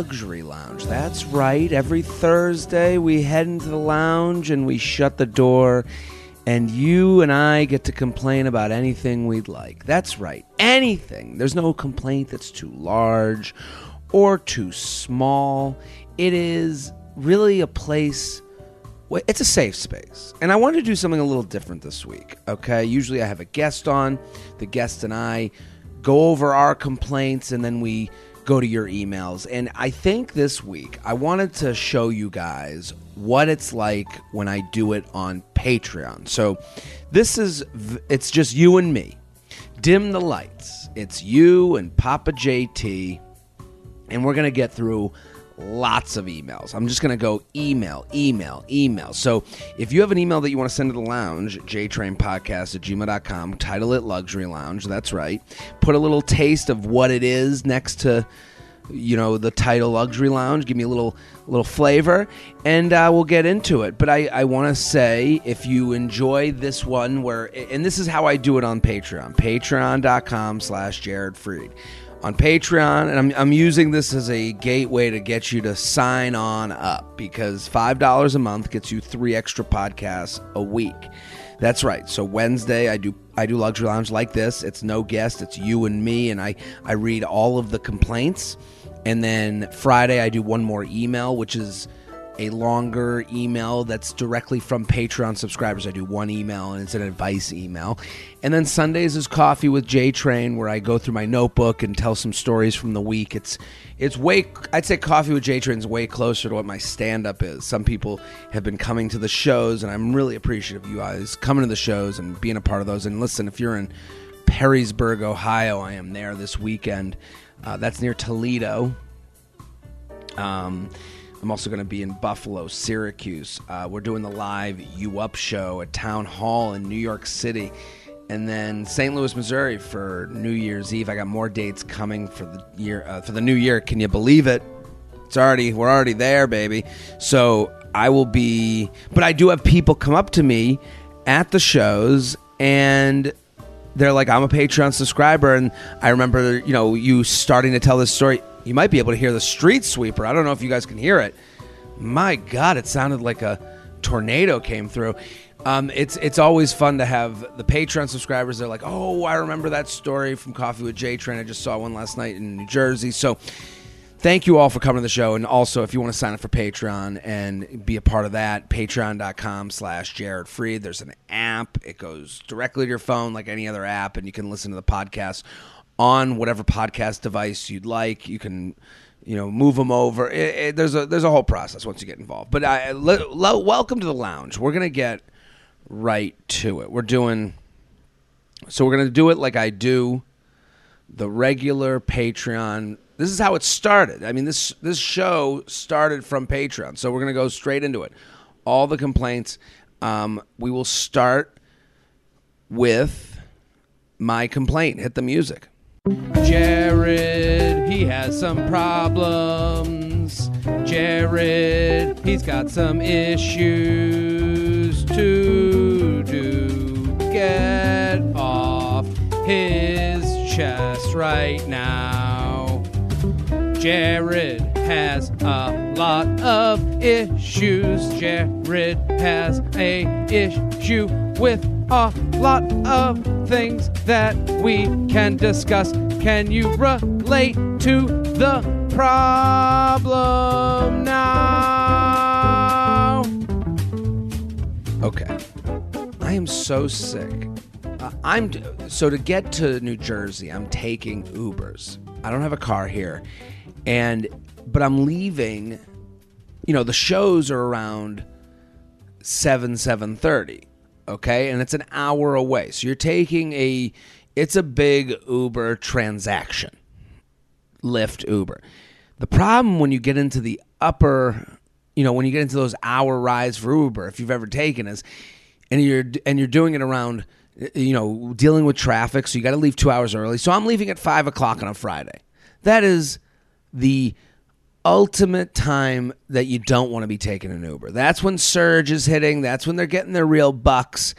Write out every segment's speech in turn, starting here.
Luxury Lounge. That's right. Every Thursday we head into the lounge and we shut the door, and you and I get to complain about anything we'd like. That's right. Anything. There's no complaint that's too large or too small. It is really a place. It's a safe space. And I wanted to do something a little different this week, okay? Usually I have a guest on. The guest and I go over our complaints and then we go to your emails. And I think this week I wanted to show you guys what it's like when I do it on Patreon. So this is, it's just you and me. Dim the lights. It's you and Papa JT and we're going to get through lots of emails. I'm just going to go email, email, email. So if you have an email that you want to send to the lounge, jtrainpodcast at gmail.com, title it Luxury Lounge. That's right. Put a little taste of what it is next to you know the title luxury lounge give me a little little flavor and uh, we'll get into it but i, I want to say if you enjoy this one where and this is how i do it on patreon patreon.com slash jared freid on patreon and I'm, I'm using this as a gateway to get you to sign on up because $5 a month gets you three extra podcasts a week that's right. So Wednesday I do I do luxury lounge like this. It's no guest. It's you and me, and I I read all of the complaints, and then Friday I do one more email, which is a longer email that's directly from Patreon subscribers. I do one email and it's an advice email. And then Sundays is coffee with J Train where I go through my notebook and tell some stories from the week. It's it's way I'd say coffee with J Train is way closer to what my stand up is. Some people have been coming to the shows and I'm really appreciative of you guys coming to the shows and being a part of those. And listen, if you're in Perrysburg, Ohio, I am there this weekend. Uh, that's near Toledo. Um, I'm also going to be in Buffalo, Syracuse. Uh, we're doing the live You Up show at Town Hall in New York City. And then St. Louis, Missouri for New Year's Eve. I got more dates coming for the year uh, for the new year. Can you believe it? It's already we're already there, baby. So I will be, but I do have people come up to me at the shows and they're like, I'm a Patreon subscriber, and I remember, you know, you starting to tell this story. You might be able to hear the street sweeper. I don't know if you guys can hear it. My God, it sounded like a tornado came through. Um, it's it's always fun to have the Patreon subscribers. They're like, oh, I remember that story from Coffee with J Train. I just saw one last night in New Jersey. So thank you all for coming to the show and also if you want to sign up for patreon and be a part of that patreon.com slash jared freid there's an app it goes directly to your phone like any other app and you can listen to the podcast on whatever podcast device you'd like you can you know move them over it, it, there's a there's a whole process once you get involved but I, le, le, welcome to the lounge we're gonna get right to it we're doing so we're gonna do it like i do the regular Patreon. This is how it started. I mean, this this show started from Patreon, so we're gonna go straight into it. All the complaints. Um, we will start with my complaint. Hit the music. Jared, he has some problems. Jared, he's got some issues to do. Get off his chest right now. Jared has a lot of issues. Jared has a issue with a lot of things that we can discuss. Can you relate to the problem now? Okay. I am so sick. Uh, I'm so to get to New Jersey, I'm taking Ubers. I don't have a car here. And but I'm leaving, you know, the shows are around 7 7:30, okay? And it's an hour away. So you're taking a it's a big Uber transaction. Lyft Uber. The problem when you get into the upper, you know, when you get into those hour rides for Uber, if you've ever taken is and you're and you're doing it around you know dealing with traffic so you got to leave two hours early so i'm leaving at five o'clock on a friday that is the ultimate time that you don't want to be taking an uber. That's when surge is hitting that's when they're getting their real bucks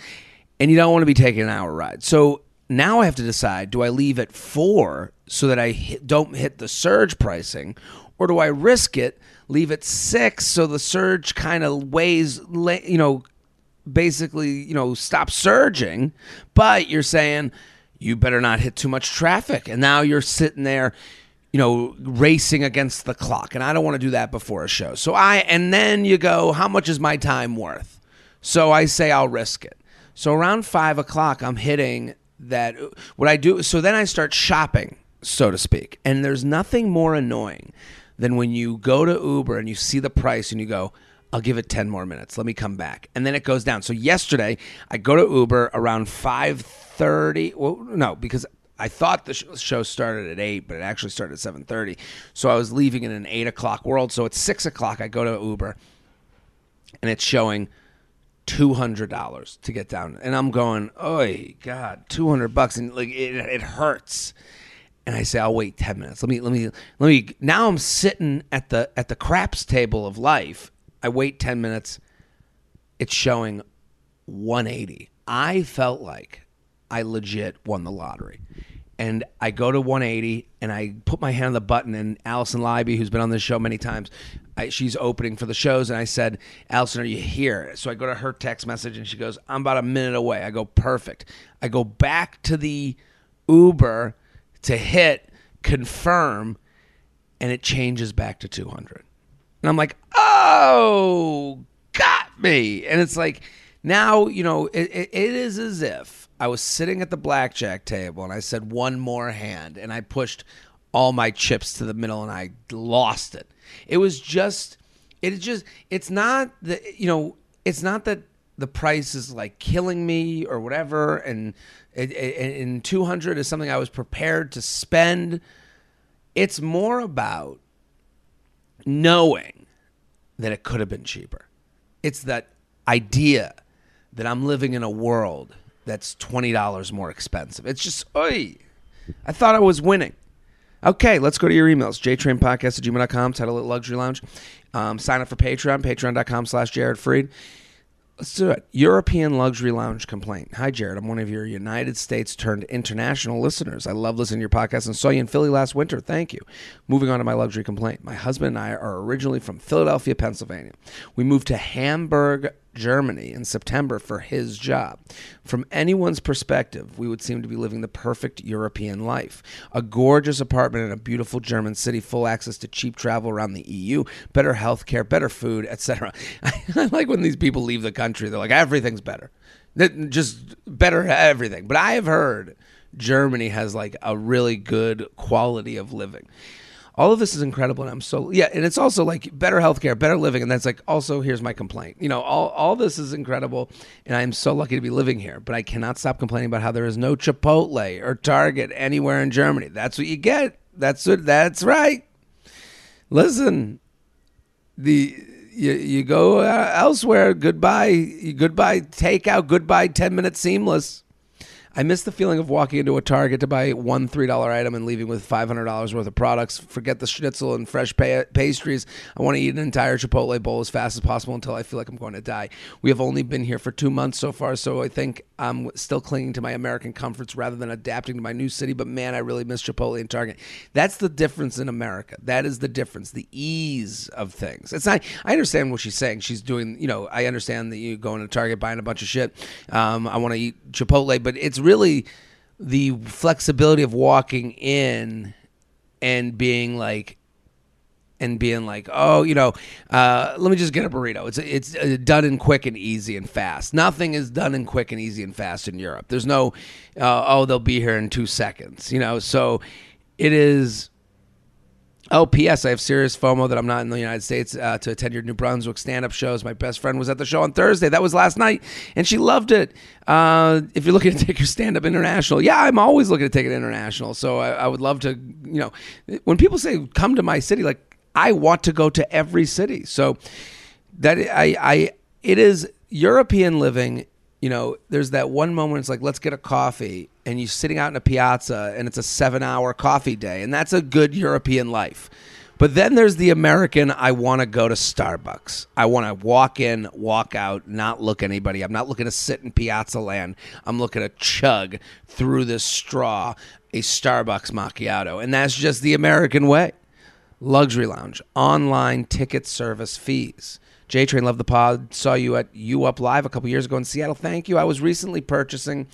and you don't want to be taking an hour ride. So now I have to decide: do I leave at four so that I hit, don't hit the surge pricing, or do I risk it, leave at six so the surge kind of weighs, you know, basically, you know, stop surging, but you're saying you better not hit too much traffic, and now you're sitting there you know, racing against the clock. And I don't want to do that before a show. So I, and then you go, how much is my time worth? So I say, I'll risk it. So around five o'clock, I'm hitting that. What I do, so then I start shopping, so to speak. And there's nothing more annoying than when you go to Uber and you see the price and you go, I'll give it 10 more minutes. Let me come back. And then it goes down. So yesterday, I go to Uber around 5:30. Well, no, because I thought the show started at eight, but it actually started at seven thirty. So I was leaving in an eight o'clock world. So at six o'clock, I go to Uber, and it's showing two hundred dollars to get down, and I'm going, oh God, two hundred bucks, and like it, it hurts. And I say, I'll wait ten minutes. Let me, let me, let me. Now I'm sitting at the at the craps table of life. I wait ten minutes. It's showing one eighty. I felt like I legit won the lottery and I go to 180 and I put my hand on the button and Allison Leiby, who's been on this show many times, I, she's opening for the shows and I said, Allison, are you here? So I go to her text message and she goes, I'm about a minute away. I go, perfect. I go back to the Uber to hit confirm and it changes back to 200. And I'm like, oh, got me. And it's like, now, you know, it, it, it is as if I was sitting at the blackjack table and I said one more hand and I pushed all my chips to the middle and I lost it. It was just it just it's not the you know it's not that the price is like killing me or whatever and and 200 is something I was prepared to spend. It's more about knowing that it could have been cheaper. It's that idea that I'm living in a world that's $20 more expensive. It's just, oi. I thought I was winning. Okay, let's go to your emails. JTrainPodcast at gmail.com, title it Luxury Lounge. Um, sign up for Patreon, patreon.com slash Jared Freid. Let's do it. European Luxury Lounge complaint. Hi, Jared. I'm one of your United States turned international listeners. I love listening to your podcast and saw you in Philly last winter. Thank you. Moving on to my luxury complaint. My husband and I are originally from Philadelphia, Pennsylvania. We moved to Hamburg, Germany in September for his job. From anyone's perspective, we would seem to be living the perfect European life. A gorgeous apartment in a beautiful German city, full access to cheap travel around the EU, better health care, better food, etc. I like when these people leave the country, they're like, everything's better. Just better everything. But I have heard Germany has like a really good quality of living all of this is incredible and i'm so yeah and it's also like better healthcare better living and that's like also here's my complaint. You know all, all this is incredible and i'm so lucky to be living here but i cannot stop complaining about how there is no chipotle or target anywhere in germany. That's what you get. That's what that's right. Listen the you, you go uh, elsewhere goodbye goodbye takeout goodbye 10 minute seamless I miss the feeling of walking into a Target to buy one $3 item and leaving with $500 worth of products. Forget the schnitzel and fresh pa- pastries. I want to eat an entire Chipotle bowl as fast as possible until I feel like I'm going to die. We have only been here for two months so far, so I think I'm still clinging to my American comforts rather than adapting to my new city. But man, I really miss Chipotle and Target. That's the difference in America. That is the difference. The ease of things. It's not. I understand what she's saying. She's doing. You know, I understand that you going to Target buying a bunch of shit. Um, I want to eat Chipotle, but it's really the flexibility of walking in and being like and being like, oh, you know, uh, let me just get a burrito. It's it's uh, done in quick and easy and fast. Nothing is done in quick and easy and fast in Europe. There's no, uh, oh, they'll be here in two seconds. You know, so it is. Oh, P.S. I have serious FOMO that I'm not in the United States uh, to attend your New Brunswick stand-up shows. My best friend was at the show on Thursday. That was last night, and she loved it. Uh, if you're looking to take your stand-up international, yeah, I'm always looking to take it international. So I, I would love to, you know, when people say come to my city, like I want to go to every city. So that I, I it is European living. You know, there's that one moment. It's like let's get a coffee, and you're sitting out in a piazza, and it's a seven-hour coffee day, and that's a good European life. But then there's the American. I want to go to Starbucks. I want to walk in, walk out, not look anybody. I'm not looking to sit in Piazza Land. I'm looking to chug through this straw a Starbucks macchiato, and that's just the American way. Luxury Lounge, online ticket service fees. J Train, love the pod. Saw you at U Up Live a couple years ago in Seattle. Thank you. I was recently purchasing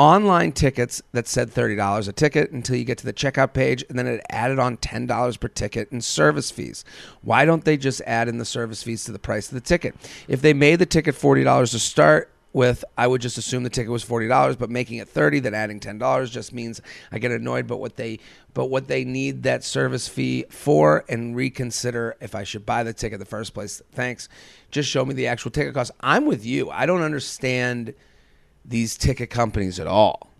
online tickets that said $30 a ticket until you get to the checkout page and then it added on $10 per ticket in service fees. Why don't they just add in the service fees to the price of the ticket? If they made the ticket $40 to start with, I would just assume the ticket was $40, but making it 30 then adding $10 just means I get annoyed but what they but what they need that service fee for and reconsider if I should buy the ticket in the first place. Thanks. Just show me the actual ticket cost. I'm with you. I don't understand these ticket companies at all.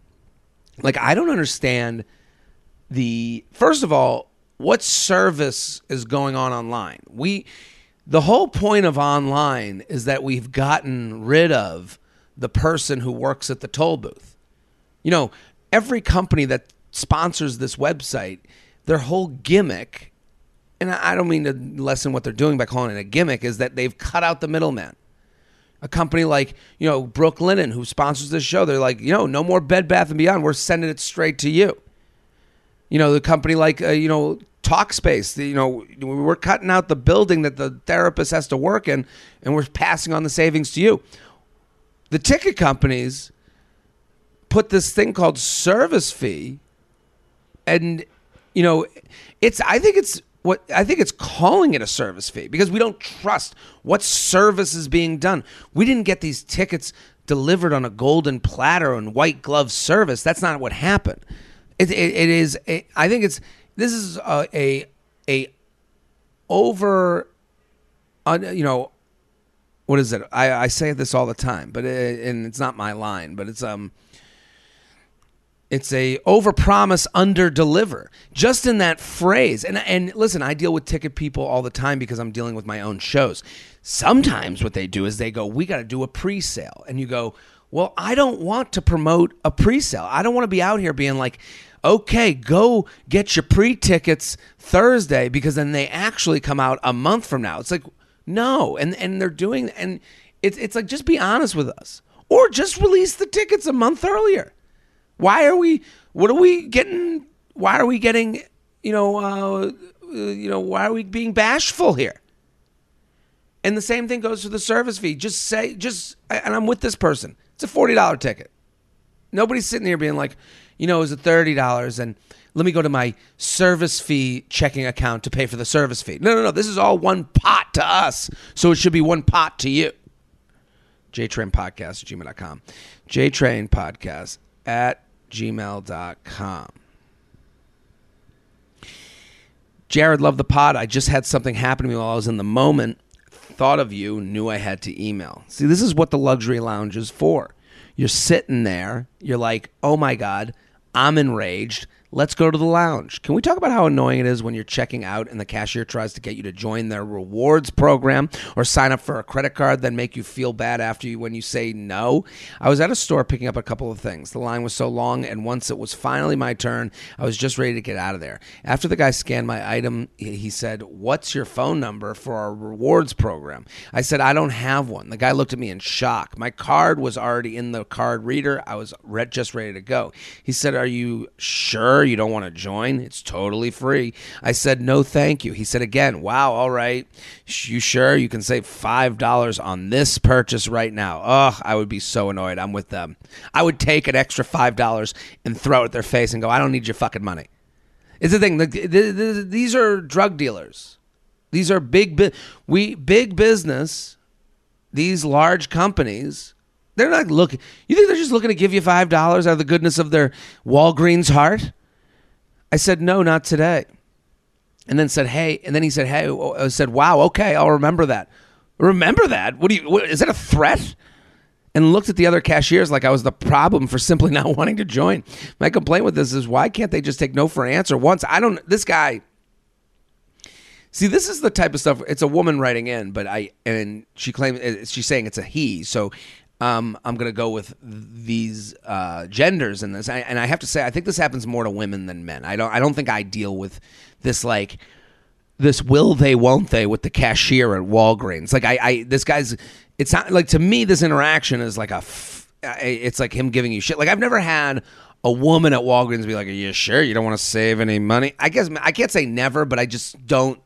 Like I don't understand the first of all, what service is going on online? We the whole point of online is that we've gotten rid of the person who works at the toll booth. You know, every company that sponsors this website, their whole gimmick, and I don't mean to lessen what they're doing by calling it a gimmick, is that they've cut out the middleman a company like you know Brooklinen who sponsors this show, they're like, you know, no more Bed Bath and Beyond. We're sending it straight to you. You know, the company like uh, you know Talkspace. You know, we're cutting out the building that the therapist has to work in, and we're passing on the savings to you. The ticket companies put this thing called service fee, and you know, it's. I think it's what I think it's calling it a service fee because we don't trust what service is being done. We didn't get these tickets delivered on a golden platter and white glove service. That's not what happened. It, it, it is. A, I think it's this is a a, a over, uh, you know, what is it? I, I say this all the time, but it, and it's not my line, but it's um it's a overpromise, under deliver. Just in that phrase. And and listen, I deal with ticket people all the time because I'm dealing with my own shows. Sometimes what they do is they go, "We got to do a pre-sale." And you go, "Well, I don't want to promote a pre-sale. I don't want to be out here being like, "Okay, go get your pre-tickets Thursday because then they actually come out a month from now." It's like, "No." And and they're doing and it's it's like just be honest with us or just release the tickets a month earlier. Why are we? What are we getting? Why are we getting? You know, uh, uh, you know, why are we being bashful here? And the same thing goes for the service fee. Just say, just, and I'm with this person. It's a forty dollar ticket. Nobody's sitting here being like, you know, it's a thirty dollars, and let me go to my service fee checking account to pay for the service fee. No, no, no. This is all one pot to us, so it should be one pot to you. JTrain Podcast at gmail.com. JTrain Podcast at gmail.com. Jared, love the pod. I just had something happen to me while I was in the moment. Thought of you, knew I had to email. See, this is what the luxury lounge is for. You're sitting there, you're like, oh my God, I'm enraged. Let's go to the lounge. Can we talk about how annoying it is when you're checking out and the cashier tries to get you to join their rewards program or sign up for a credit card, then make you feel bad after you when you say no? I was at a store picking up a couple of things. The line was so long, and once it was finally my turn, I was just ready to get out of there. After the guy scanned my item, he said, What's your phone number for our rewards program? I said, I don't have one. The guy looked at me in shock. My card was already in the card reader. I was just ready to go. He said, Are you sure? You don't want to join? It's totally free. I said, no, thank you. He said again, wow, all right. You sure you can save $5 on this purchase right now? Ugh, I would be so annoyed. I'm with them. I would take an extra $5 and throw it at their face and go, I don't need your fucking money. It's the thing. These are drug dealers. These are big, we big business. These large companies they're not looking. You think they're just looking to give you five dollars out of the goodness of their Walgreens heart? I said, no, not today. And then said, hey, and then he said, hey, oh, I said, wow, okay, I'll remember that. Remember that? What do you, what, is that a threat? And looked at the other cashiers like I was the problem for simply not wanting to join. My complaint with this is why can't they just take no for an answer once? I don't, this guy, See, this is the type of stuff. It's a woman writing in, but I and she claims eh, she's saying it's a he. So um, I'm going to go with these uh, genders in this, I, and I have to say, I think this happens more to women than men. I don't, I don't think I deal with this like this will they won't they with the cashier at Walgreens. Like I, I this guy's it's not like to me this interaction is like a f- it's like him giving you shit. Like I've never had a woman at Walgreens be like, "Are you sure you don't want to save any money?" I guess I can't say never, but I just don't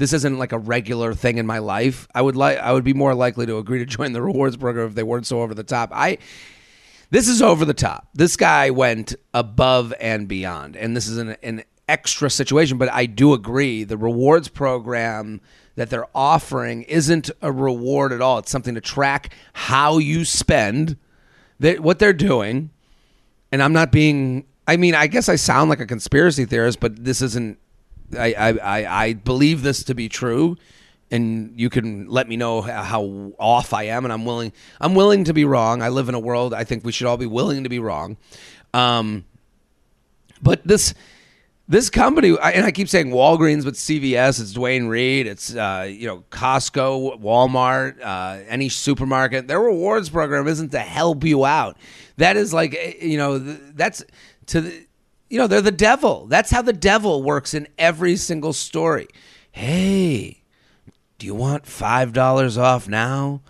this isn't like a regular thing in my life. I would like I would be more likely to agree to join the rewards program if they weren't so over the top. I this is over the top. This guy went above and beyond, and this is an, an extra situation. But I do agree the rewards program that they're offering isn't a reward at all. It's something to track how you spend. That what they're doing, and I'm not being. I mean, I guess I sound like a conspiracy theorist, but this isn't I, I, I believe this to be true, and you can let me know how off I am, and I'm willing. I'm willing to be wrong. I live in a world. I think we should all be willing to be wrong. Um, but this this company, and I keep saying Walgreens, but CVS, it's Duane Reade, it's uh, you know Costco, Walmart, uh, any supermarket. Their rewards program isn't to help you out. That is like eh, you know that's to the you know, they're the devil. That's how the devil works in every single story. Hey, do you want $5 off now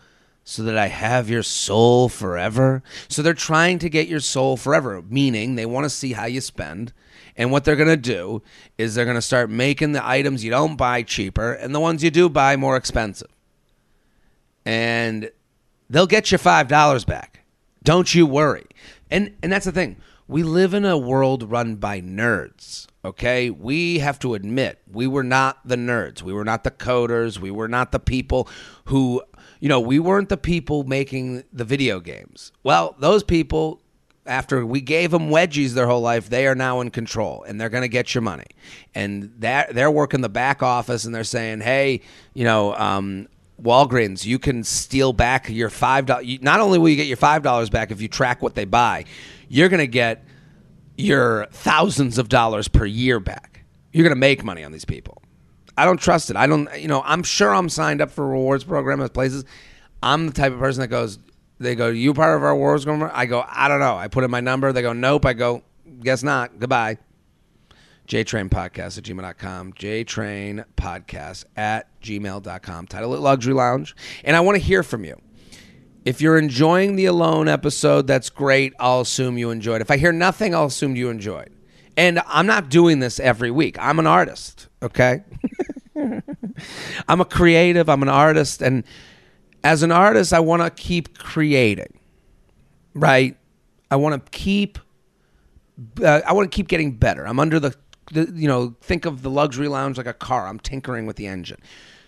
so that I have your soul forever? So they're trying to get your soul forever, meaning they want to see how you spend. And what they're going to do is they're going to start making the items you don't buy cheaper and the ones you do buy more expensive. And they'll get you $5 back. Don't you worry. And and that's the thing we live in a world run by nerds. Okay, we have to admit we were not the nerds. We were not the coders. We were not the people who, you know, we weren't the people making the video games. Well, those people, after we gave them wedgies their whole life, they are now in control and they're going to get your money. And that they're working the back office and they're saying, hey, you know, um, Walgreens, you can steal back your five dollars. Not only will you get your five dollars back if you track what they buy, you're going to get your thousands of dollars per year back. You're going to make money on these people. I don't trust it. I don't, you know, I'm sure I'm signed up for a rewards program at places. I'm the type of person that goes, they go, you part of our rewards program? I go, I don't know. I put in my number. They go, nope. I go, guess not. Goodbye. JTrain Podcast at gmail.com. JTrain Podcast at gmail.com. Title it Luxury Lounge. And I want to hear from you. If you're enjoying the Alone episode, that's great. I'll assume you enjoyed. If I hear nothing, I'll assume you enjoyed. And I'm not doing this every week. I'm an artist, okay? I'm a creative, I'm an artist. And as an artist, I want to keep creating, right? I want to keep. Uh, I want to keep getting better. I'm under the, the, you know, think of the luxury lounge like a car. I'm tinkering with the engine.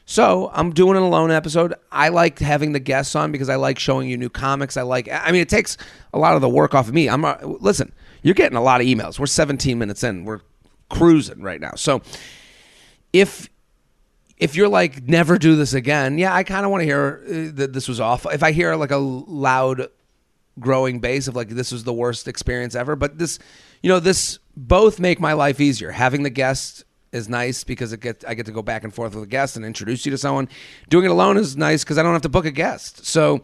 So I'm doing an alone episode. I like having the guests on because I like showing you new comics. I like. I mean, it takes a lot of the work off of me. I'm uh, listen. You're getting a lot of emails. We're 17 minutes in. We're cruising right now. So if if you're like never do this again, yeah, I kind of want to hear uh, that this was awful. If I hear like a loud growing bass of like this was the worst experience ever, but this, you know, this both make my life easier. Having the guest is nice because it get I get to go back and forth with a guest and introduce you to someone. Doing it alone is nice because I don't have to book a guest. So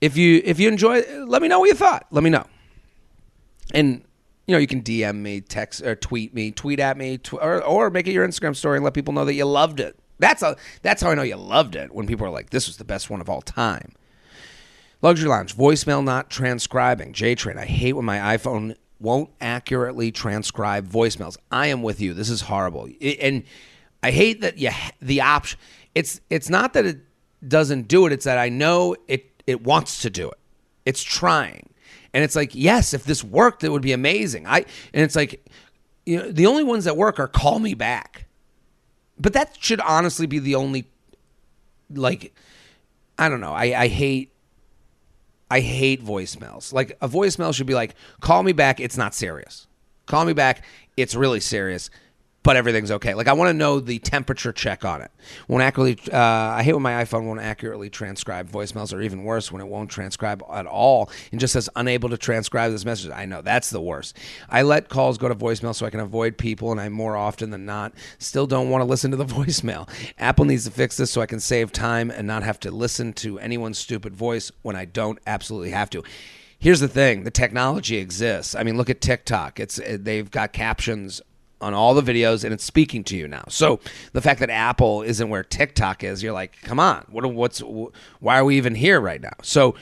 if you if you enjoy, let me know what you thought. Let me know. And you know you can DM me, text or tweet me, tweet at me, tw- or or make it your Instagram story and let people know that you loved it. That's a that's how I know you loved it when people are like, "This was the best one of all time." Luxury Lounge voicemail not transcribing. JTrain. I hate when my iPhone won't accurately transcribe voicemails. I am with you. This is horrible. and I hate that you the option. It's it's not that it doesn't do it. It's that I know it it wants to do it. It's trying, and it's like yes, if this worked, it would be amazing. I and it's like you know the only ones that work are call me back, but that should honestly be the only like I don't know. I I hate I hate voicemails. Like a voicemail should be like, call me back. It's not serious. Call me back. It's really serious but everything's okay. Like I want to know the temperature check on it. Won't accurately. Uh, I hate when my iPhone won't accurately transcribe voicemails, or even worse, when it won't transcribe at all and just says unable to transcribe this message. I know that's the worst. I let calls go to voicemail so I can avoid people, and I more often than not still don't want to listen to the voicemail. Apple needs to fix this so I can save time and not have to listen to anyone's stupid voice when I don't absolutely have to here's the thing the technology exists i mean look at tiktok it's they've got captions on all the videos and it's speaking to you now. So the fact that Apple isn't where TikTok is, you're like, come on, what what's why are we even here right now? So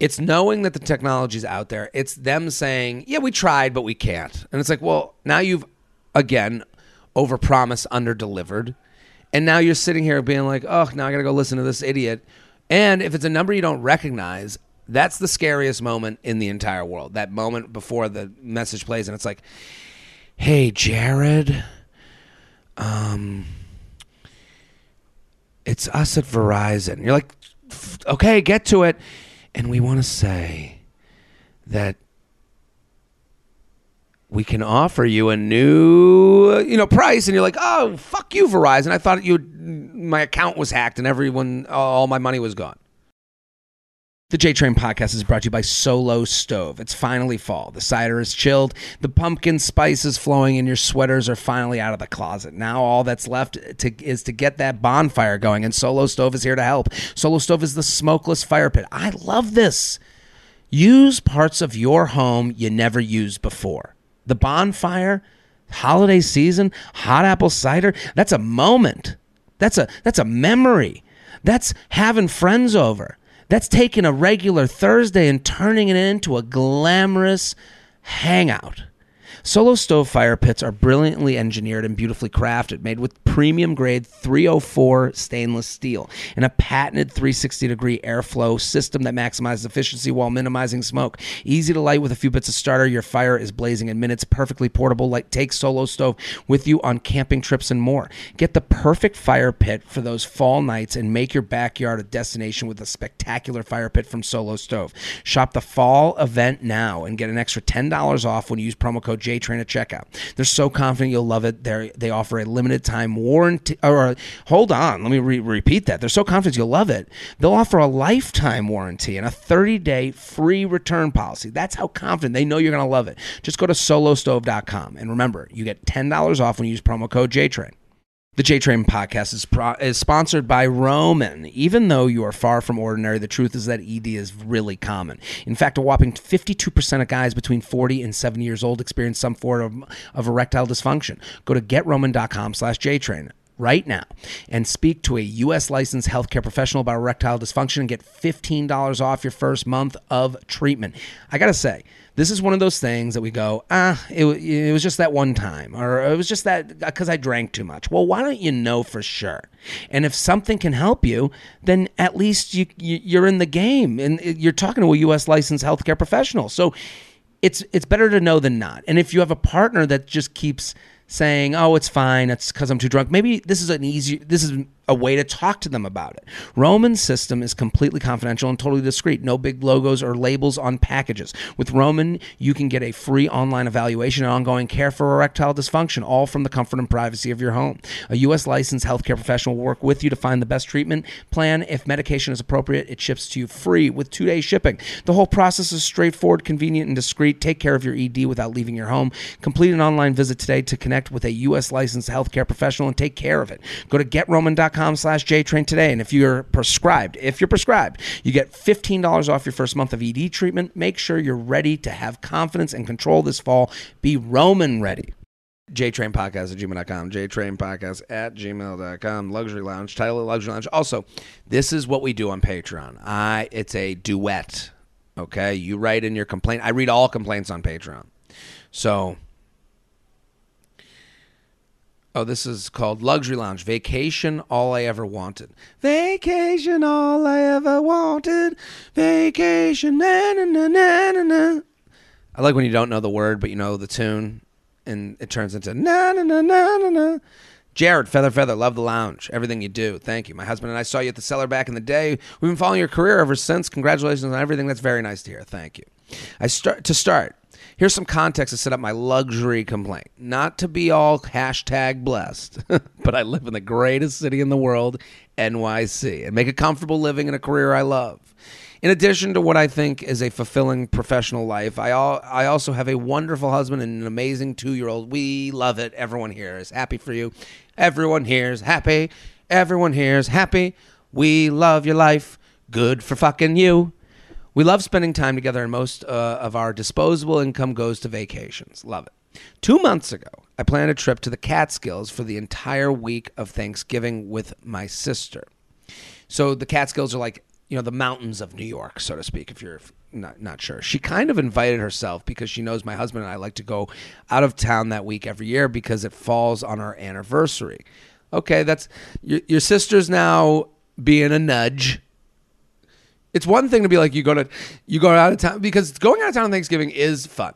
it's knowing that the technology's out there. It's them saying, yeah, we tried, but we can't. And it's like, well, now you've again overpromised, underdelivered. And now you're sitting here being like, oh, now I got to go listen to this idiot. And if it's a number you don't recognize, that's the scariest moment in the entire world. That moment before the message plays, and it's like, hey, Jared, um, it's us at Verizon. You're like, okay, get to it. And we want to say that we can offer you a new you know price and you're like oh fuck you verizon i thought you my account was hacked and everyone all my money was gone the J Train podcast is brought to you by Solo Stove. It's finally fall. The cider is chilled. The pumpkin spice is flowing, and your sweaters are finally out of the closet. Now all that's left to, is to get that bonfire going, and Solo Stove is here to help. Solo Stove is the smokeless fire pit. I love this. Use parts of your home you never used before. The bonfire, holiday season, hot apple cider, that's a moment. That's a that's a memory. That's having friends over. That's taking a regular Thursday and turning it into a glamorous hangout. Solo stove fire pits are brilliantly engineered and beautifully crafted, made with premium grade 304 stainless steel and a patented 360 degree airflow system that maximizes efficiency while minimizing smoke. Easy to light with a few bits of starter, your fire is blazing in minutes, perfectly portable. Like take Solo Stove with you on camping trips and more. Get the perfect fire pit for those fall nights and make your backyard a destination with a spectacular fire pit from Solo Stove. Shop the fall event now and get an extra $10 off when you use promo code J Train at checkout. They're so confident you'll love it. They they offer a limited time warranty. Or hold on, let me re- repeat that. They're so confident you'll love it. They'll offer a lifetime warranty and a 30 day free return policy. That's how confident they know you're going to love it. Just go to solostove.com and remember, you get $10 off when you use promo code JTrain. The J Train podcast is, pro- is sponsored by Roman. Even though you are far from ordinary, the truth is that ED is really common. In fact, a whopping 52% of guys between 40 and 70 years old experience some form of, of erectile dysfunction. Go to getroman.com slash JTrain right now and speak to a U.S. licensed healthcare professional about erectile dysfunction and get $15 off your first month of treatment. I got to say, this is one of those things that we go, ah, it, it was just that one time, or it was just that because I drank too much. Well, why don't you know for sure? And if something can help you, then at least you, you are in the game, and you're talking to a U.S. licensed healthcare professional. So it's it's better to know than not. And if you have a partner that just keeps saying, "Oh, it's fine. It's because I'm too drunk." Maybe this is an easy. This is a way to talk to them about it. Roman's system is completely confidential and totally discreet. No big logos or labels on packages. With Roman, you can get a free online evaluation and ongoing care for erectile dysfunction, all from the comfort and privacy of your home. A U.S. licensed healthcare professional will work with you to find the best treatment plan. If medication is appropriate, it ships to you free with two day shipping. The whole process is straightforward, convenient, and discreet. Take care of your ED without leaving your home. Complete an online visit today to connect with a U.S. licensed healthcare professional and take care of it. Go to getroman.com com slash JTrain today. And if you're prescribed, if you're prescribed, you get $15 off your first month of ED treatment. Make sure you're ready to have confidence and control this fall. Be Roman ready. JTrain Podcast at gmail.com. JTrain Podcast at gmail.com. Luxury Lounge. Title of Luxury Lounge. Also, this is what we do on Patreon. I It's a duet. Okay. You write in your complaint. I read all complaints on Patreon. So Oh, this is called Luxury Lounge. Vacation, all I ever wanted. Vacation, all I ever wanted. Vacation, na na na na na na. I like when you don't know the word, but you know the tune, and it turns into na na na na na na. Jared, Feather Feather, love the lounge. Everything you do. Thank you. My husband and I saw you at the cellar back in the day. We've been following your career ever since. Congratulations on everything. That's very nice to hear. Thank you. I start to start. Here's some context to set up my luxury complaint. Not to be all hashtag blessed, but I live in the greatest city in the world, NYC, and make a comfortable living in a career I love. In addition to what I think is a fulfilling professional life, I, all, I also have a wonderful husband and an amazing two year old. We love it. Everyone here is happy for you. Everyone here is happy. Everyone here is happy. We love your life. Good for fucking you. We love spending time together, and most uh, of our disposable income goes to vacations. Love it. Two months ago, I planned a trip to the Catskills for the entire week of Thanksgiving with my sister. So the Catskills are like, you know, the mountains of New York, so to speak, if you're not not sure. She kind of invited herself because she knows my husband and I like to go out of town that week every year because it falls on our anniversary. Okay, that's your, your sister's now being a nudge. It's one thing to be like you go to you go out of town because going out of town on Thanksgiving is fun.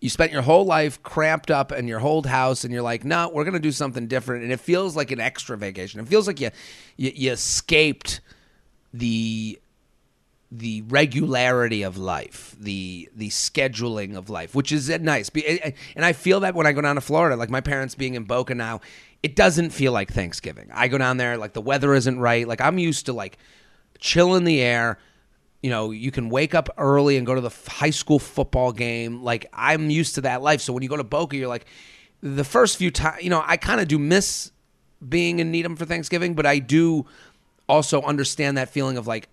You spent your whole life cramped up in your old house, and you're like, "No, we're gonna do something different," and it feels like an extra vacation. It feels like you you, you escaped the the regularity of life, the the scheduling of life, which is nice. And I feel that when I go down to Florida, like my parents being in Boca now, it doesn't feel like Thanksgiving. I go down there, like the weather isn't right. Like I'm used to like chill in the air. You know, you can wake up early and go to the high school football game. Like I'm used to that life. So when you go to Boca, you're like, the first few times, you know, I kind of do miss being in Needham for Thanksgiving, but I do also understand that feeling of like,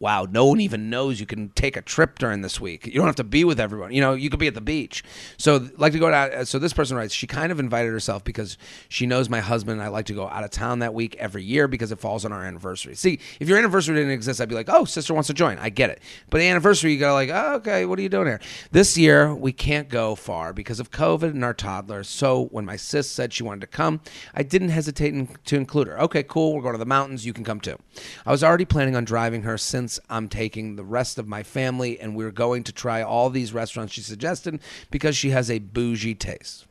wow, no one even knows you can take a trip during this week. You don't have to be with everyone. You know, you could be at the beach. So, like to go out. Uh, so, this person writes, she kind of invited herself because she knows my husband and I like to go out of town that week every year because it falls on our anniversary. See, if your anniversary didn't exist, I'd be like, oh, sister wants to join. I get it. But the anniversary, you go like, oh, okay, what are you doing here? This year, we can't go far because of COVID and our toddler. So, when my sis said she wanted to come, I didn't hesitate to include her. Okay, cool. We're going to the mountains. You can come too. I was already planning on driving her since I'm taking the rest of my family and we're going to try all these restaurants she suggested because she has a bougie taste.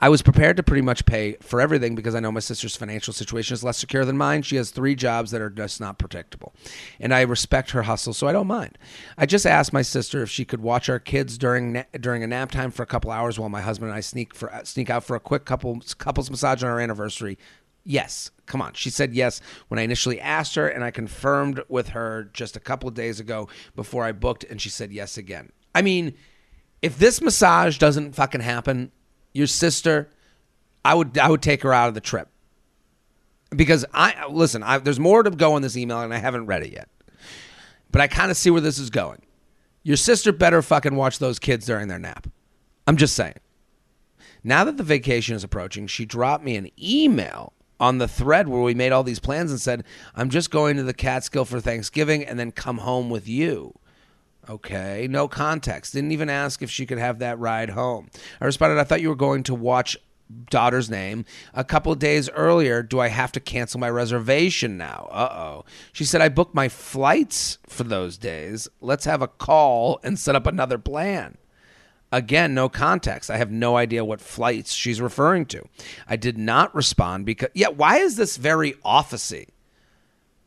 I was prepared to pretty much pay for everything because I know my sister's financial situation is less secure than mine. She has three jobs that are just not predictable. And I respect her hustle, so I don't mind. I just asked my sister if she could watch our kids during na- during a nap time for a couple hours while my husband and I sneak for sneak out for a quick couple couples massage on our anniversary Yes. Come on. She said yes when I initially asked her, and I confirmed with her just a couple of days ago before I booked, and she said yes again. I mean, if this massage doesn't fucking happen, your sister, I would I would take her out of the trip because I listen. I, there's more to go in this email, and I haven't read it yet, but I kind of see where this is going. Your sister better fucking watch those kids during their nap. I'm just saying. Now that the vacation is approaching, she dropped me an email on the thread where we made all these plans and said, I'm just going to the Catskill for Thanksgiving and then come home with you. Okay, no context. Didn't even ask if she could have that ride home. I responded, I thought you were going to watch daughter's name a couple days earlier. Do I have to cancel my reservation now? Uh oh. She said, I booked my flights for those days. Let's have a call and set up another plan. Again, no context. I have no idea what flights she's referring to. I did not respond because, yeah, why is this very officey?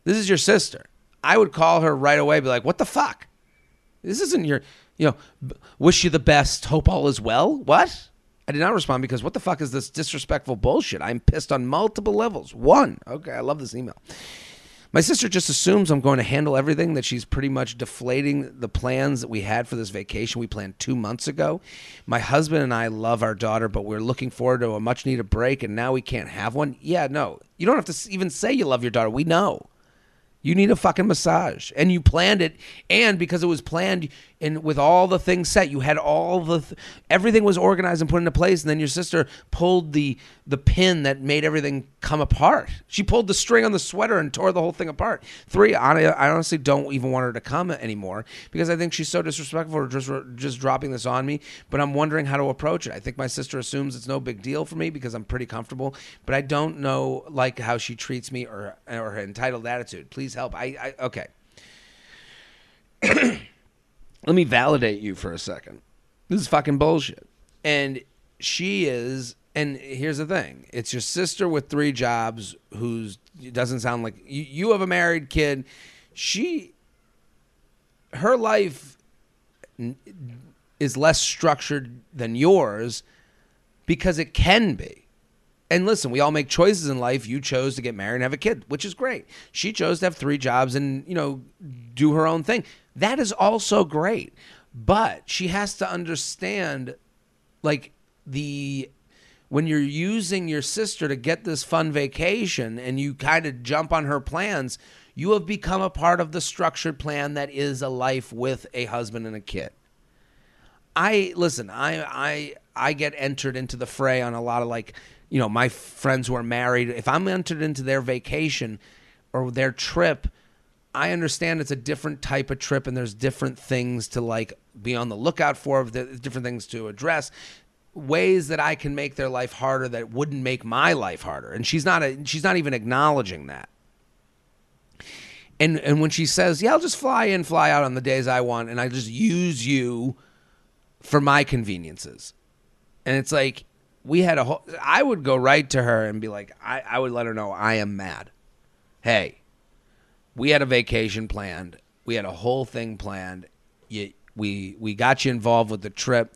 This is your sister. I would call her right away, be like, what the fuck? This isn't your, you know, wish you the best, hope all is well. What? I did not respond because what the fuck is this disrespectful bullshit? I'm pissed on multiple levels. One, okay, I love this email. My sister just assumes I'm going to handle everything, that she's pretty much deflating the plans that we had for this vacation we planned two months ago. My husband and I love our daughter, but we're looking forward to a much needed break, and now we can't have one. Yeah, no. You don't have to even say you love your daughter. We know. You need a fucking massage. And you planned it. And because it was planned and with all the things set, you had all the th- everything was organized and put into place. And then your sister pulled the the pin that made everything come apart. She pulled the string on the sweater and tore the whole thing apart. Three, I, I honestly don't even want her to come anymore because I think she's so disrespectful for just just dropping this on me. But I'm wondering how to approach it. I think my sister assumes it's no big deal for me because I'm pretty comfortable. But I don't know like how she treats me or or her entitled attitude. Please help. I, I okay. Let me validate you for a second. This is fucking bullshit. And she is and here's the thing it's your sister with three jobs who's doesn't sound like you, you have a married kid she her life is less structured than yours because it can be and listen, we all make choices in life. You chose to get married and have a kid, which is great. She chose to have three jobs and, you know, do her own thing. That is also great. But she has to understand like the when you're using your sister to get this fun vacation and you kind of jump on her plans, you have become a part of the structured plan that is a life with a husband and a kid. I listen, I I I get entered into the fray on a lot of like, you know, my friends who are married. If I'm entered into their vacation or their trip, I understand it's a different type of trip and there's different things to like be on the lookout for, different things to address, ways that I can make their life harder that wouldn't make my life harder. And she's not a, she's not even acknowledging that. And and when she says, "Yeah, I'll just fly in, fly out on the days I want and I just use you for my conveniences." And it's like we had a whole I would go right to her and be like, I, I would let her know I am mad. Hey, we had a vacation planned. We had a whole thing planned. You, we we got you involved with the trip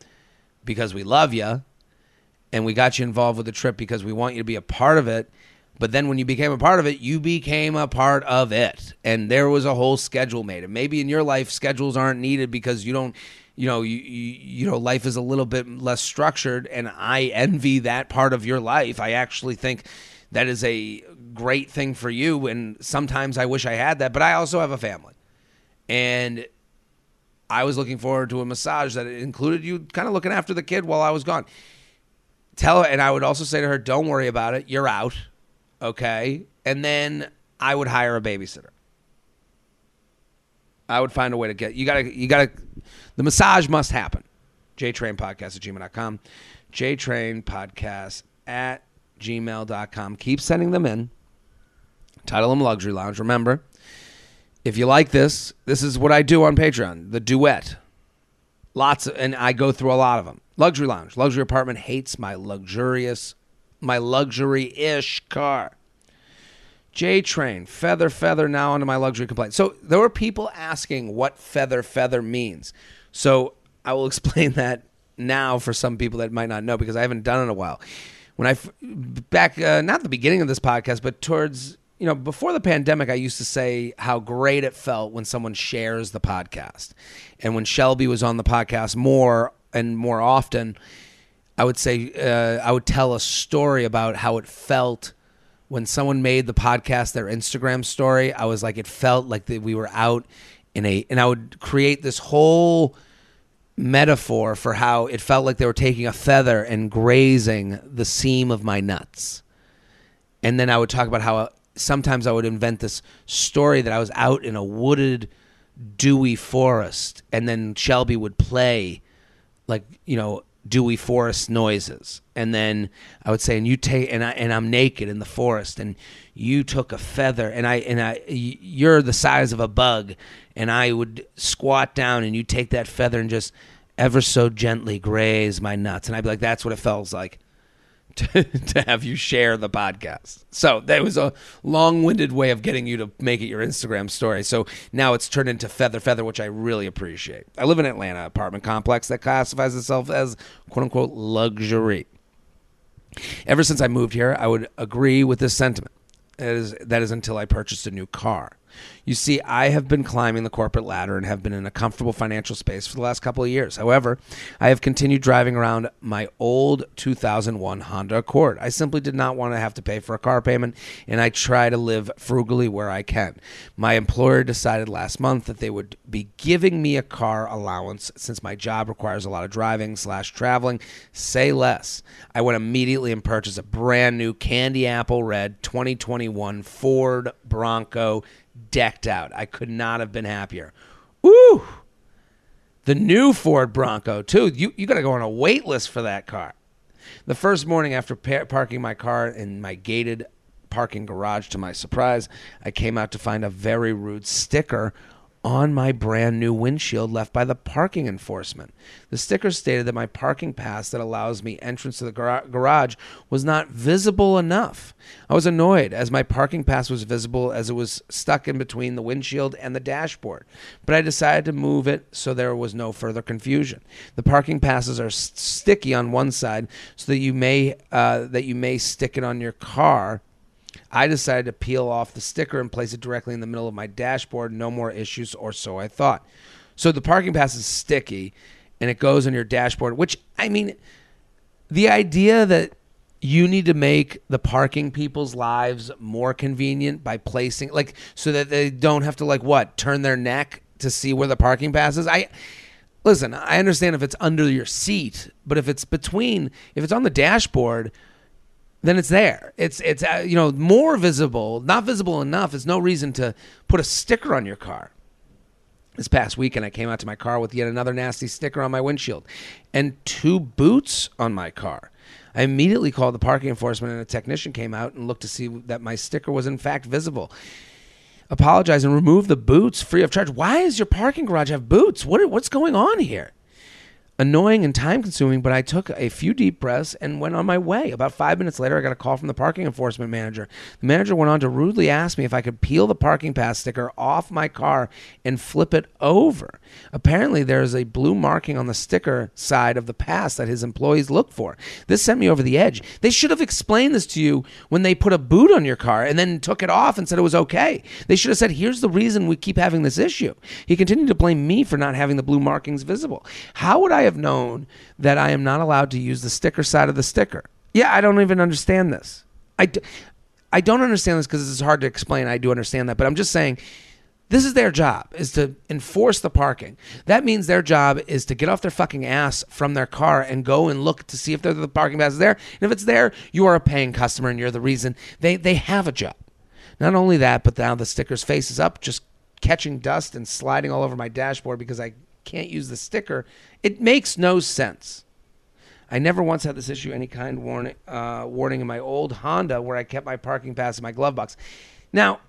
because we love you, and we got you involved with the trip because we want you to be a part of it. But then when you became a part of it, you became a part of it, and there was a whole schedule made. And maybe in your life, schedules aren't needed because you don't you know you, you, you know life is a little bit less structured and i envy that part of your life i actually think that is a great thing for you. And sometimes I wish I had that, but I also have a family. And I was looking forward to a massage that included you kind of looking after the kid while I was gone. Tell her, and I would also say to her, don't worry about it. You're out. Okay. And then I would hire a babysitter. I would find a way to get you gotta you gotta the massage must happen. JTrain podcast at gmail.com. JTrain podcast at gmail.com. Keep sending them in. Title them Luxury Lounge. Remember, if you like this, this is what I do on Patreon the duet. Lots of, and I go through a lot of them. Luxury Lounge. Luxury apartment hates my luxurious, my luxury ish car. J Train, feather, feather, now onto my luxury complaint. So there were people asking what feather, feather means. So I will explain that now for some people that might not know because I haven't done it in a while when I back uh, not the beginning of this podcast, but towards you know before the pandemic, I used to say how great it felt when someone shares the podcast, and when Shelby was on the podcast more and more often, I would say uh, I would tell a story about how it felt when someone made the podcast their Instagram story. I was like, it felt like that we were out in a, and I would create this whole metaphor for how it felt like they were taking a feather and grazing the seam of my nuts. And then I would talk about how uh, sometimes I would invent this story that I was out in a wooded, dewy forest, and then Shelby would play, like you know, dewy forest noises, and then I would say, "And you take," and I and I'm naked in the forest, and you took a feather, and I and I, you're the size of a bug, and I would squat down and you take that feather and just ever so gently graze my nuts. And I'd be like, that's what it feels like to, to have you share the podcast. So that was a long winded way of getting you to make it your Instagram story. So now it's turned into Feather Feather, which I really appreciate. I live in Atlanta apartment complex that classifies itself as quote unquote luxury. Ever since I moved here, I would agree with this sentiment. That is, that is until I purchased a new car. You see, I have been climbing the corporate ladder and have been in a comfortable financial space for the last couple of years. However, I have continued driving around my old 2001 Honda Accord. I simply did not want to have to pay for a car payment, and I try to live frugally where I can. My employer decided last month that they would be giving me a car allowance since my job requires a lot of driving slash traveling. Say less. I went immediately and purchased a brand new candy apple red 2021 Ford Bronco decked out. I could not have been happier. Ooh, the new Ford Bronco too. You you got to go on a wait list for that car. The first morning after par- parking my car in my gated parking garage, to my surprise, I came out to find a very rude sticker on my brand new windshield left by the parking enforcement. The sticker stated that my parking pass that allows me entrance to the gar- garage was not visible enough. I was annoyed as my parking pass was visible as it was stuck in between the windshield and the dashboard, but I decided to move it so there was no further confusion. The parking passes are st- sticky on one side so that you may uh, that you may stick it on your car I decided to peel off the sticker and place it directly in the middle of my dashboard. No more issues, or so I thought. So the parking pass is sticky and it goes on your dashboard, which, I mean, the idea that you need to make the parking people's lives more convenient by placing, like, so that they don't have to, like, what, turn their neck to see where the parking pass is. I. listen, I understand if it's under your seat, but if it's between, if it's on the dashboard, then it's there. It's it's uh, you know more visible, not visible enough. There's no reason to put a sticker on your car. This past weekend, I came out to my car with yet another nasty sticker on my windshield, and two boots on my car. I immediately called the parking enforcement, and a technician came out and looked to see that my sticker was in fact visible. Apologize and remove the boots free of charge. Why does your parking garage have boots? What what's going on here? Annoying and time consuming, but I took a few deep breaths and went on my way. About five minutes later, I got a call from the parking enforcement manager. The manager went on to rudely ask me if I could peel the parking pass sticker off my car and flip it over. Apparently, there is a blue marking on the sticker side of the pass that his employees look for. This sent me over the edge. They should have explained this to you when they put a boot on your car and then took it off and said it was okay. They should have said, here's the reason we keep having this issue. He continued to blame me for not having the blue markings visible. How would I have known that I am not allowed to use the sticker side of the sticker. Yeah, I don't even understand this. I, don't understand this because it's hard to explain. I do understand that, but I'm just saying this is their job is to enforce the parking. That means their job is to get off their fucking ass from their car and go and look to see if the parking pass is there. And if it's there, you are a paying customer and you're the reason they they have a job. Not only that, but now the sticker's face is up, just catching dust and sliding all over my dashboard because I can't use the sticker. It makes no sense. I never once had this issue any kind warning uh, warning in my old Honda where I kept my parking pass in my glove box. Now,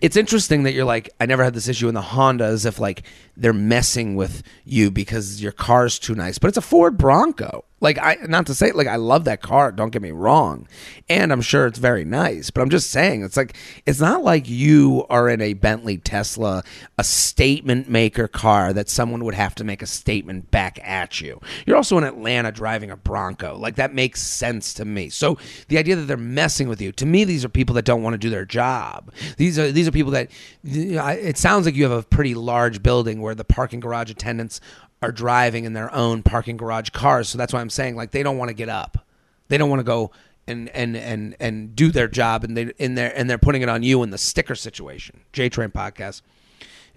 it's interesting that you're like, I never had this issue in the Honda as if like they're messing with you because your car's too nice. But it's a Ford Bronco. Like I not to say like I love that car, don't get me wrong. And I'm sure it's very nice, but I'm just saying it's like it's not like you are in a Bentley Tesla, a statement maker car that someone would have to make a statement back at you. You're also in Atlanta driving a Bronco. Like that makes sense to me. So the idea that they're messing with you, to me these are people that don't want to do their job. These are these are people that it sounds like you have a pretty large building where the parking garage attendants are driving in their own parking garage cars. So that's why I'm saying like they don't want to get up. They don't want to go and and and and do their job and they in there and they're putting it on you in the sticker situation. JTrain podcast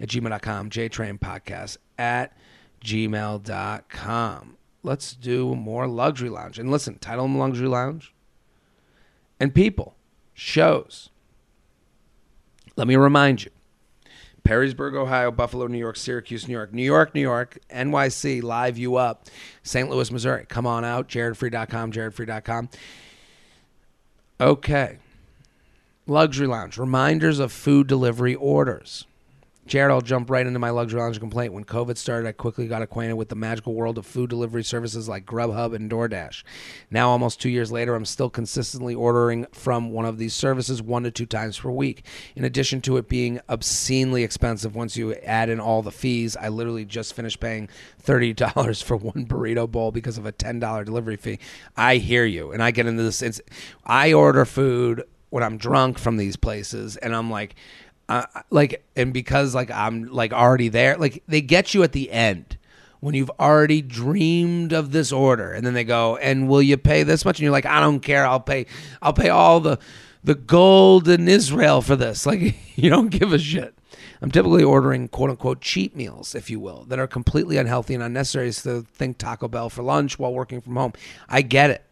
at gmail.com. JTrain podcast at gmail.com. Let's do more luxury lounge. And listen, title them luxury lounge. And people, shows. Let me remind you Perrysburg, Ohio, Buffalo, New York, Syracuse, New York, New York, New York, NYC, live you up, St. Louis, Missouri. Come on out, jaredfreid.com, jaredfreid.com. Okay. Luxury Lounge, reminders of food delivery orders. Jared, I'll jump right into my luxury lounge complaint. When COVID started, I quickly got acquainted with the magical world of food delivery services like Grubhub and DoorDash. Now, almost two years later, I'm still consistently ordering from one of these services one to two times per week. In addition to it being obscenely expensive once you add in all the fees, I literally just finished paying $30 for one burrito bowl because of a $10 delivery fee. I hear you, and I get into this. I order food when I'm drunk from these places, and I'm like, uh, like and because like I'm like already there, like they get you at the end when you've already dreamed of this order and then they go and will you pay this much? And you're like I don't care. I'll pay I'll pay all the the gold in Israel for this. Like you don't give a shit. I'm typically ordering quote unquote cheat meals if you will that are completely unhealthy and unnecessary. So think Taco Bell for lunch while working from home. I get it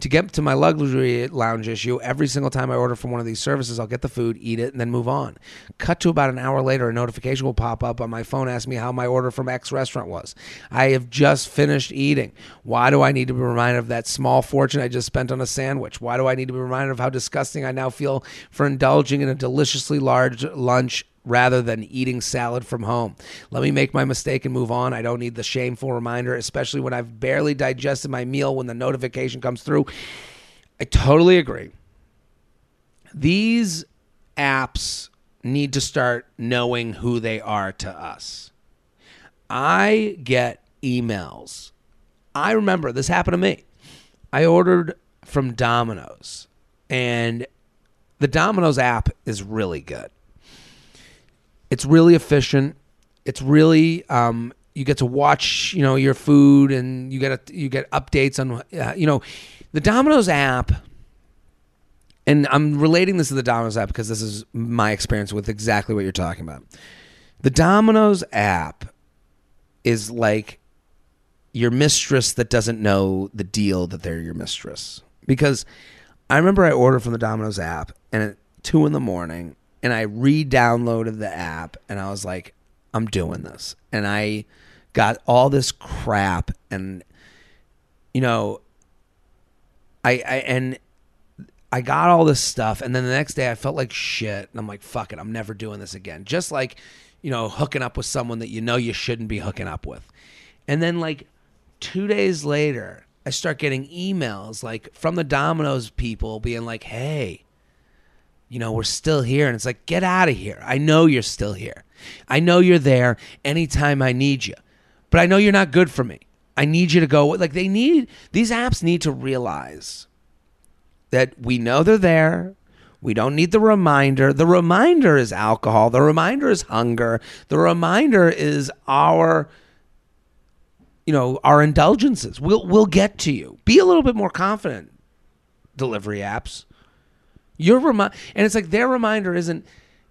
to get to my luxury lounge issue, every single time I order from one of these services, I'll get the food, eat it, and then move on. Cut to about an hour later, a notification will pop up on my phone asking me how my order from X restaurant was. I have just finished eating. Why do I need to be reminded of that small fortune I just spent on a sandwich? Why do I need to be reminded of how disgusting I now feel for indulging in a deliciously large lunch rather than eating salad from home. Let me make my mistake and move on. I don't need the shameful reminder, especially when I've barely digested my meal when the notification comes through. I totally agree. These apps need to start knowing who they are to us. I get emails. I remember this happened to me. I ordered from Domino's, and the Domino's app is really good. It's really efficient. It's really um, you get to watch you know your food and you get a, you get updates on uh, you know the Domino's app. And I'm relating this to the Domino's app because this is my experience with exactly what you're talking about. The Domino's app is like your mistress that doesn't know the deal that they're your mistress. Because I remember I ordered from the Domino's app and at two in the morning, and I re-downloaded the app, and I was like, I'm doing this, and I got all this crap, and you know, I, I and I got all this stuff, and then the next day I felt like shit, and I'm like, fuck it, I'm never doing this again. Just like, you know, hooking up with someone that you know you shouldn't be hooking up with, and then like two days later, I start getting emails like from the Domino's people being like, hey, you know, we're still here. And it's like, get out of here. I know you're still here. I know you're there anytime I need you, but I know you're not good for me. I need you to go. Like, they need, these apps need to realize that we know they're there. We don't need the reminder. The reminder is alcohol. The reminder is hunger. The reminder is our you know our indulgences. We'll we'll get to you. Be a little bit more confident. Delivery apps. Your remind and it's like their reminder isn't.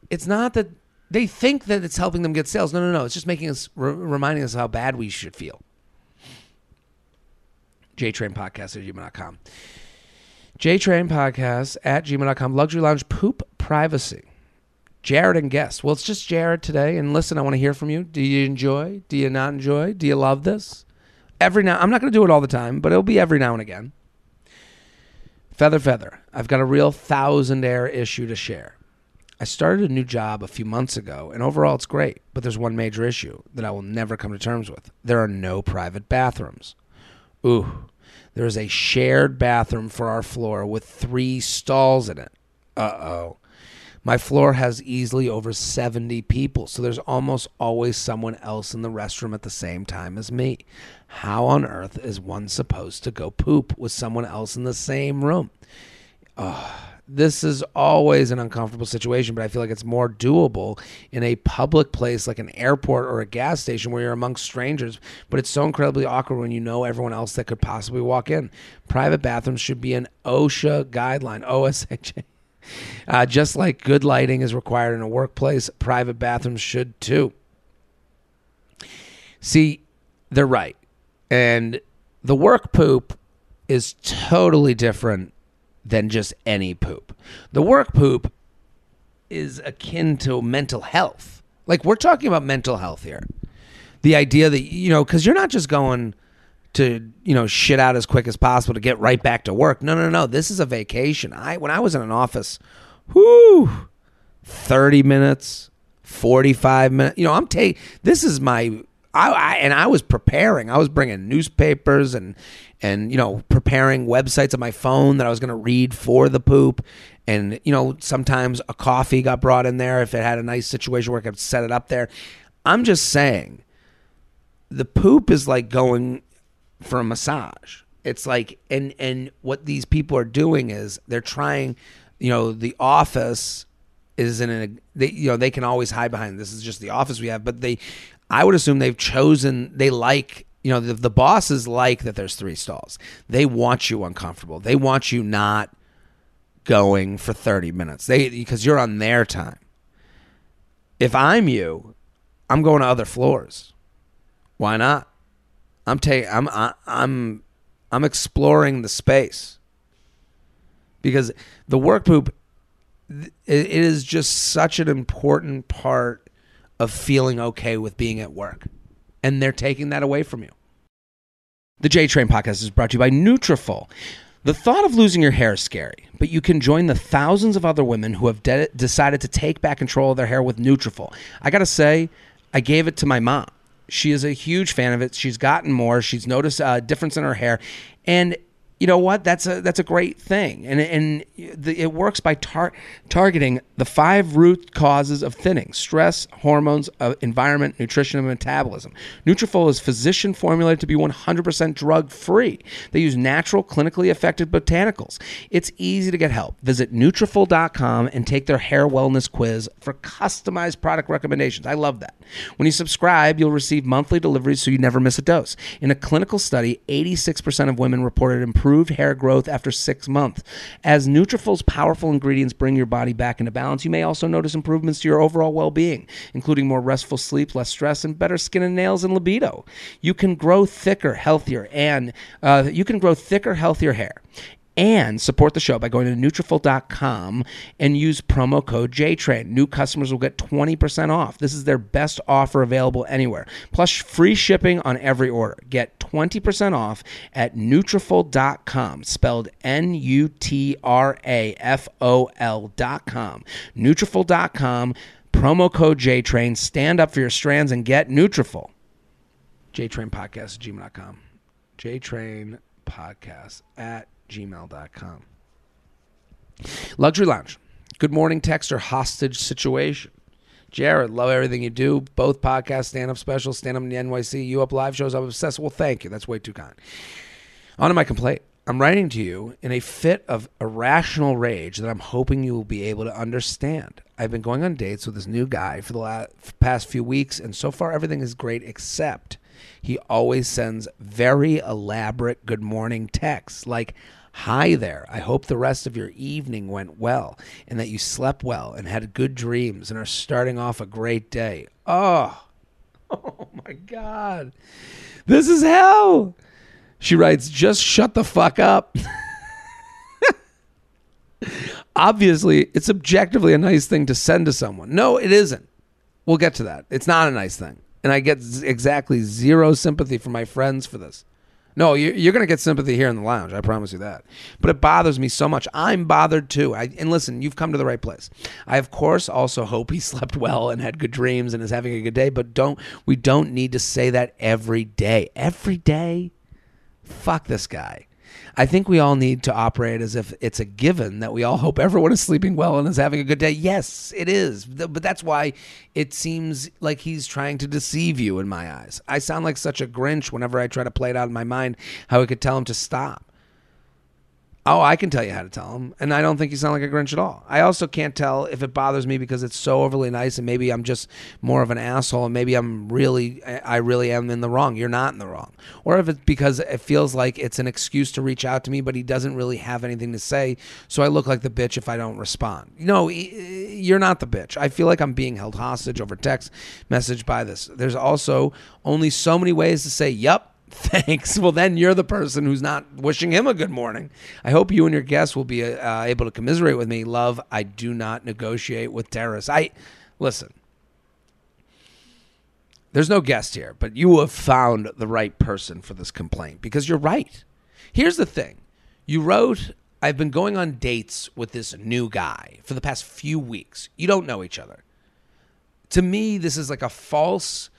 It's not that they think that it's helping them get sales. No, no, no. It's just making us re- reminding us how bad we should feel. JTrain Podcast at gmail.com. JTrain Podcast at gmail.com. Luxury Lounge Poop Privacy. Jared and guest. Well, it's just Jared today. And listen, I want to hear from you. Do you enjoy? Do you not enjoy? Do you love this? Every now, I'm not going to do it all the time, but it'll be every now and again. Feather, feather. I've got a real thousand air issue to share. I started a new job a few months ago, and overall it's great, but there's one major issue that I will never come to terms with. There are no private bathrooms. Ooh, there is a shared bathroom for our floor with three stalls in it. Uh oh. My floor has easily over 70 people, so there's almost always someone else in the restroom at the same time as me. How on earth is one supposed to go poop with someone else in the same room? Oh, this is always an uncomfortable situation, but I feel like it's more doable in a public place like an airport or a gas station where you're amongst strangers. But it's so incredibly awkward when you know everyone else that could possibly walk in. Private bathrooms should be an OSHA guideline, OSHA. Uh, just like good lighting is required in a workplace, private bathrooms should too. See, they're right. And the work poop is totally different than just any poop. The work poop is akin to mental health. Like we're talking about mental health here. The idea that, you know, because you're not just going to you know shit out as quick as possible to get right back to work. No, no, no. This is a vacation. I when I was in an office, whoo, thirty minutes, forty five minutes. You know, I'm taking this is my. I, I and I was preparing. I was bringing newspapers and and you know preparing websites on my phone that I was going to read for the poop. And you know sometimes a coffee got brought in there if it had a nice situation where I could set it up there. I'm just saying the poop is like going for a massage. It's like and and what these people are doing is they're trying, you know, the office is in a they you know they can always hide behind this is just the office we have, but they I would assume they've chosen they like you know the, the bosses like that there's three stalls. They want you uncomfortable. They want you not going for 30 minutes. They because you're on their time. If I'm you, I'm going to other floors. Why not? I'm taking I'm I, I'm I'm exploring the space because the work poop it is just such an important part of feeling okay with being at work and they're taking that away from you. The J Train podcast is brought to you by Nutrafol. The thought of losing your hair is scary, but you can join the thousands of other women who have de- decided to take back control of their hair with Nutrafol. I got to say, I gave it to my mom. She is a huge fan of it. She's gotten more. She's noticed a difference in her hair, and you know what? That's a that's a great thing, and and the, it works by tar- targeting the five root causes of thinning: stress, hormones, uh, environment, nutrition, and metabolism. Nutrafol is physician formulated to be 100% drug free. They use natural, clinically effective botanicals. It's easy to get help. Visit Nutrafol.com and take their hair wellness quiz for customized product recommendations. I love that. When you subscribe, you'll receive monthly deliveries so you never miss a dose. In a clinical study, 86% of women reported improvement improved hair growth after six months. As Nutrafol's powerful ingredients bring your body back into balance, you may also notice improvements to your overall well-being, including more restful sleep, less stress, and better skin and nails and libido. You can grow thicker, healthier, and uh, you can grow thicker, healthier hair and support the show by going to Nutrafol.com and use promo code JTRAIN. New customers will get 20% off. This is their best offer available anywhere. Plus free shipping on every order. Get 20% off at Nutrafol.com, spelled N-U-T-R-A-F-O-L.com. Nutrafol.com, promo code JTRAIN. Stand up for your strands and get Nutrafol. JTrain Podcast at gmail.com. JTrain Podcast at gmail.com. Luxury Lounge. Good morning Texter. hostage situation. Jared, love everything you do. Both podcasts, stand up specials, stand up in the NYC, you up live shows. I'm obsessed. Well, thank you. That's way too kind. On to my complaint. I'm writing to you in a fit of irrational rage that I'm hoping you will be able to understand. I've been going on dates with this new guy for the last, past few weeks, and so far everything is great, except he always sends very elaborate good morning texts like, Hi there. I hope the rest of your evening went well and that you slept well and had good dreams and are starting off a great day. Oh, oh my God. This is hell. She writes, just shut the fuck up. Obviously, it's objectively a nice thing to send to someone. No, it isn't. We'll get to that. It's not a nice thing. And I get z- exactly zero sympathy from my friends for this. No, you're, going to get sympathy here in the lounge. I promise you that. But it bothers me so much. I'm bothered too. I, and listen, you've come to the right place. I, of course, also hope he slept well and had good dreams and is having a good day. But don't we don't need to say that every day. Every day, fuck this guy. I think we all need to operate as if it's a given that we all hope everyone is sleeping well and is having a good day. Yes, it is. But that's why it seems like he's trying to deceive you in my eyes. I sound like such a Grinch whenever I try to play it out in my mind how I could tell him to stop. Oh, I can tell you how to tell him. And I don't think you sound like a Grinch at all. I also can't tell if it bothers me because it's so overly nice and maybe I'm just more of an asshole and maybe I'm really, I really am in the wrong. You're not in the wrong. Or if it's because it feels like it's an excuse to reach out to me, but he doesn't really have anything to say. So I look like the bitch if I don't respond. No, you're not the bitch. I feel like I'm being held hostage over text message by this. There's also only so many ways to say, yep, Thanks. Well, then you're the person who's not wishing him a good morning. I hope you and your guests will be uh, able to commiserate with me. Love, I do not negotiate with terrorists. I listen. There's no guest here, but you have found the right person for this complaint because you're right. Here's the thing. You wrote, I've been going on dates with this new guy for the past few weeks. You don't know each other. To me, this is like a false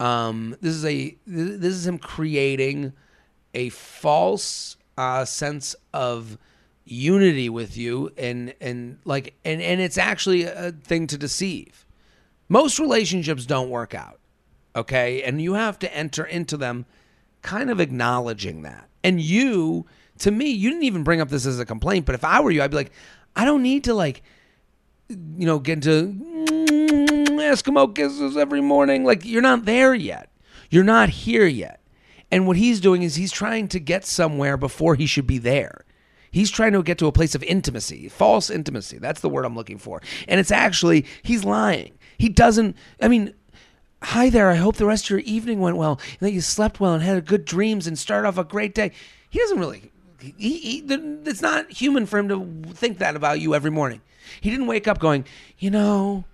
um, this is a this is him creating a false uh, sense of unity with you, and and like and and it's actually a thing to deceive. Most relationships don't work out, okay, and you have to enter into them, kind of acknowledging that. And you, to me, you didn't even bring up this as a complaint, but if I were you, I'd be like, I don't need to like, you know, get into Eskimo kisses every morning. Like, you're not there yet. You're not here yet. And what he's doing is he's trying to get somewhere before he should be there. He's trying to get to a place of intimacy, false intimacy. That's the word I'm looking for. And it's actually, he's lying. He doesn't, I mean, hi there. I hope the rest of your evening went well and that you slept well and had good dreams and started off a great day. He doesn't really, he, he, it's not human for him to think that about you every morning. He didn't wake up going, you know,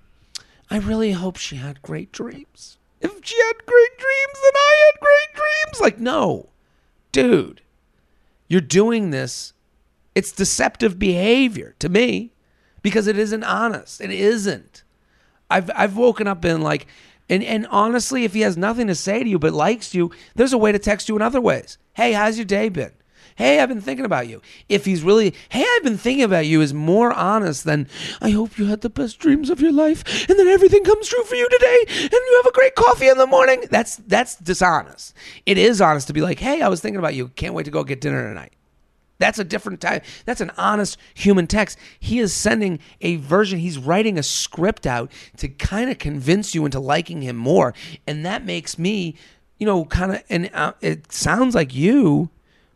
I really hope she had great dreams. If she had great dreams, then I had great dreams. Like, no, dude, you're doing this. It's deceptive behavior to me because it isn't honest. It isn't. I've I've woken up and like, and and honestly, if he has nothing to say to you but likes you, there's a way to text you in other ways. Hey, how's your day been? Hey, I've been thinking about you. If he's really, hey, I've been thinking about you is more honest than, I hope you had the best dreams of your life and then everything comes true for you today and you have a great coffee in the morning. That's that's dishonest. It is honest to be like, hey, I was thinking about you. Can't wait to go get dinner tonight. That's a different type. That's an honest human text. He is sending a version, he's writing a script out to kind of convince you into liking him more. And that makes me, you know, kind of, and uh, it sounds like you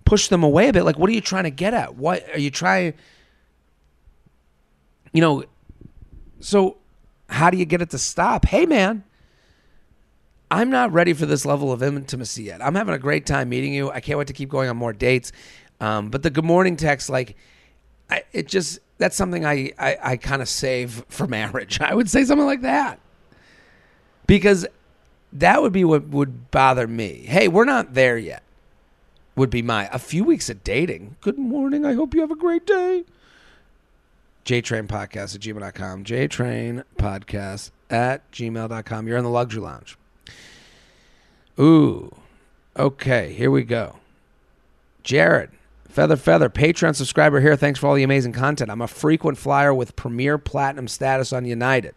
push them away a bit. Like, what are you trying to get at? What are you trying? You know, so how do you get it to stop? Hey, man, I'm not ready for this level of intimacy yet. I'm having a great time meeting you. I can't wait to keep going on more dates. Um, but the good morning text, like, I, it just that's something I I, I kind of save for marriage. I would say something like that because that would be what would bother me. Hey, we're not there yet. Would be my a few weeks of dating. Good morning. I hope you have a great day. JTrain Podcast at gmail.com. JTrain Podcast at gmail.com. You're in the luxury lounge. Ooh. Okay, here we go. Jared, Feather Feather, Patreon subscriber here. Thanks for all the amazing content. I'm a frequent flyer with Premier Platinum status on United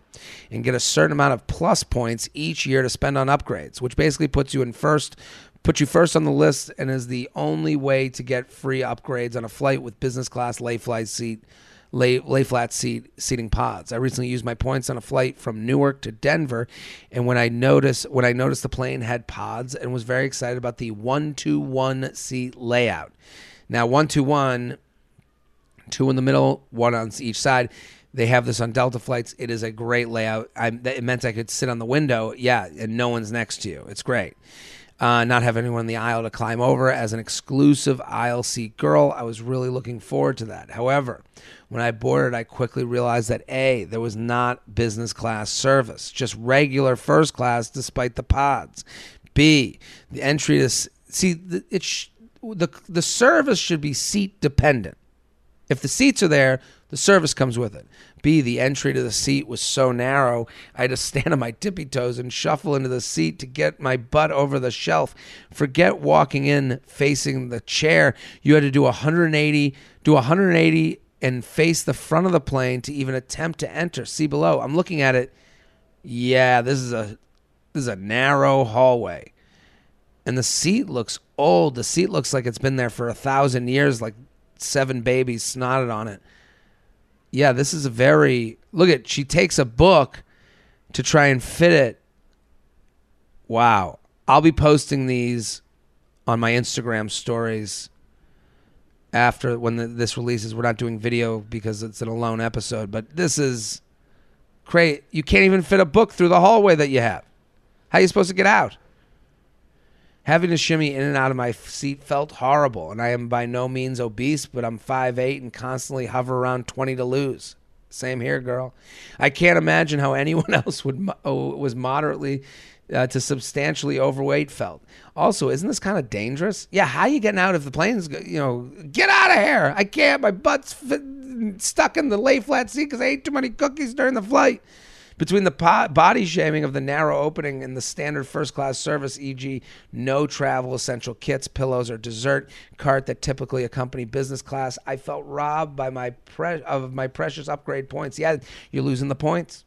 and get a certain amount of plus points each year to spend on upgrades, which basically puts you in first puts you first on the list and is the only way to get free upgrades on a flight with business class lay flight seat lay, lay flat seat seating pods. I recently used my points on a flight from Newark to Denver, and when I noticed when I noticed the plane had pods and was very excited about the one two one seat layout. Now one two one, two in the middle, one on each side. They have this on Delta flights. It is a great layout. I, it meant I could sit on the window, yeah, and no one's next to you. It's great uh, not have anyone in the aisle to climb over. As an exclusive aisle seat girl, I was really looking forward to that. However, when I boarded, I quickly realized that A, there was not business class service, just regular first class despite the pods. B, the entry to see it sh- the the service should be seat dependent. If the seats are there, the service comes with it. B, the entry to the seat was so narrow, I had to stand on my tippy toes and shuffle into the seat to get my butt over the shelf. Forget walking in facing the chair. You had to do 180, do 180 and face the front of the plane to even attempt to enter. See below. I'm looking at it. Yeah, this is a this is a narrow hallway. And the seat looks old. The seat looks like it's been there for a thousand years, like seven babies snotted on it yeah, this is a very look at she takes a book to try and fit it. Wow. I'll be posting these on my Instagram stories after when the, this releases. We're not doing video because it's an alone episode, but this is great. You can't even fit a book through the hallway that you have. How are you supposed to get out? Having to shimmy in and out of my seat felt horrible, and I am by no means obese, but I'm 5'8 and constantly hover around 20 to lose. Same here, girl. I can't imagine how anyone else would oh, was moderately uh, to substantially overweight felt. Also, isn't this kind of dangerous? Yeah, how you getting out if the plane's you know get out of here? I can't. My butt's stuck in the lay flat seat because I ate too many cookies during the flight. Between the po- body shaming of the narrow opening and the standard first class service, e.g., no travel essential kits, pillows, or dessert cart that typically accompany business class, I felt robbed by my pre- of my precious upgrade points. Yeah, you're losing the points.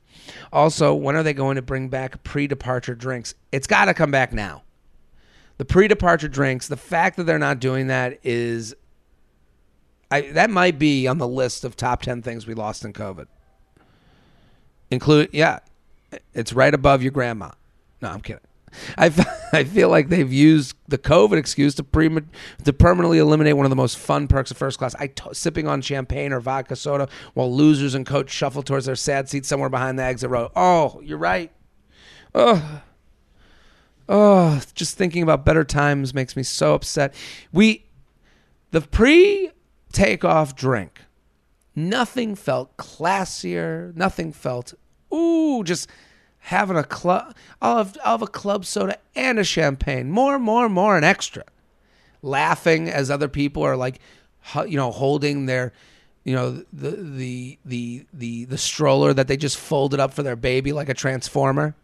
Also, when are they going to bring back pre departure drinks? It's got to come back now. The pre departure drinks, the fact that they're not doing that is. I, that might be on the list of top 10 things we lost in COVID. Include, yeah, it's right above your grandma. No, I'm kidding. I, I feel like they've used the COVID excuse to pre to permanently eliminate one of the most fun perks of first class. I t- sipping on champagne or vodka soda while losers and coach shuffle towards their sad seats somewhere behind the exit row. Oh, you're right. Oh, oh, just thinking about better times makes me so upset. We, the pre takeoff drink, nothing felt classier. Nothing felt Ooh, just having a club. I'll have, I'll have a club soda and a champagne. More, more, more, and extra. Laughing as other people are like, you know, holding their, you know, the the the the the stroller that they just folded up for their baby like a transformer.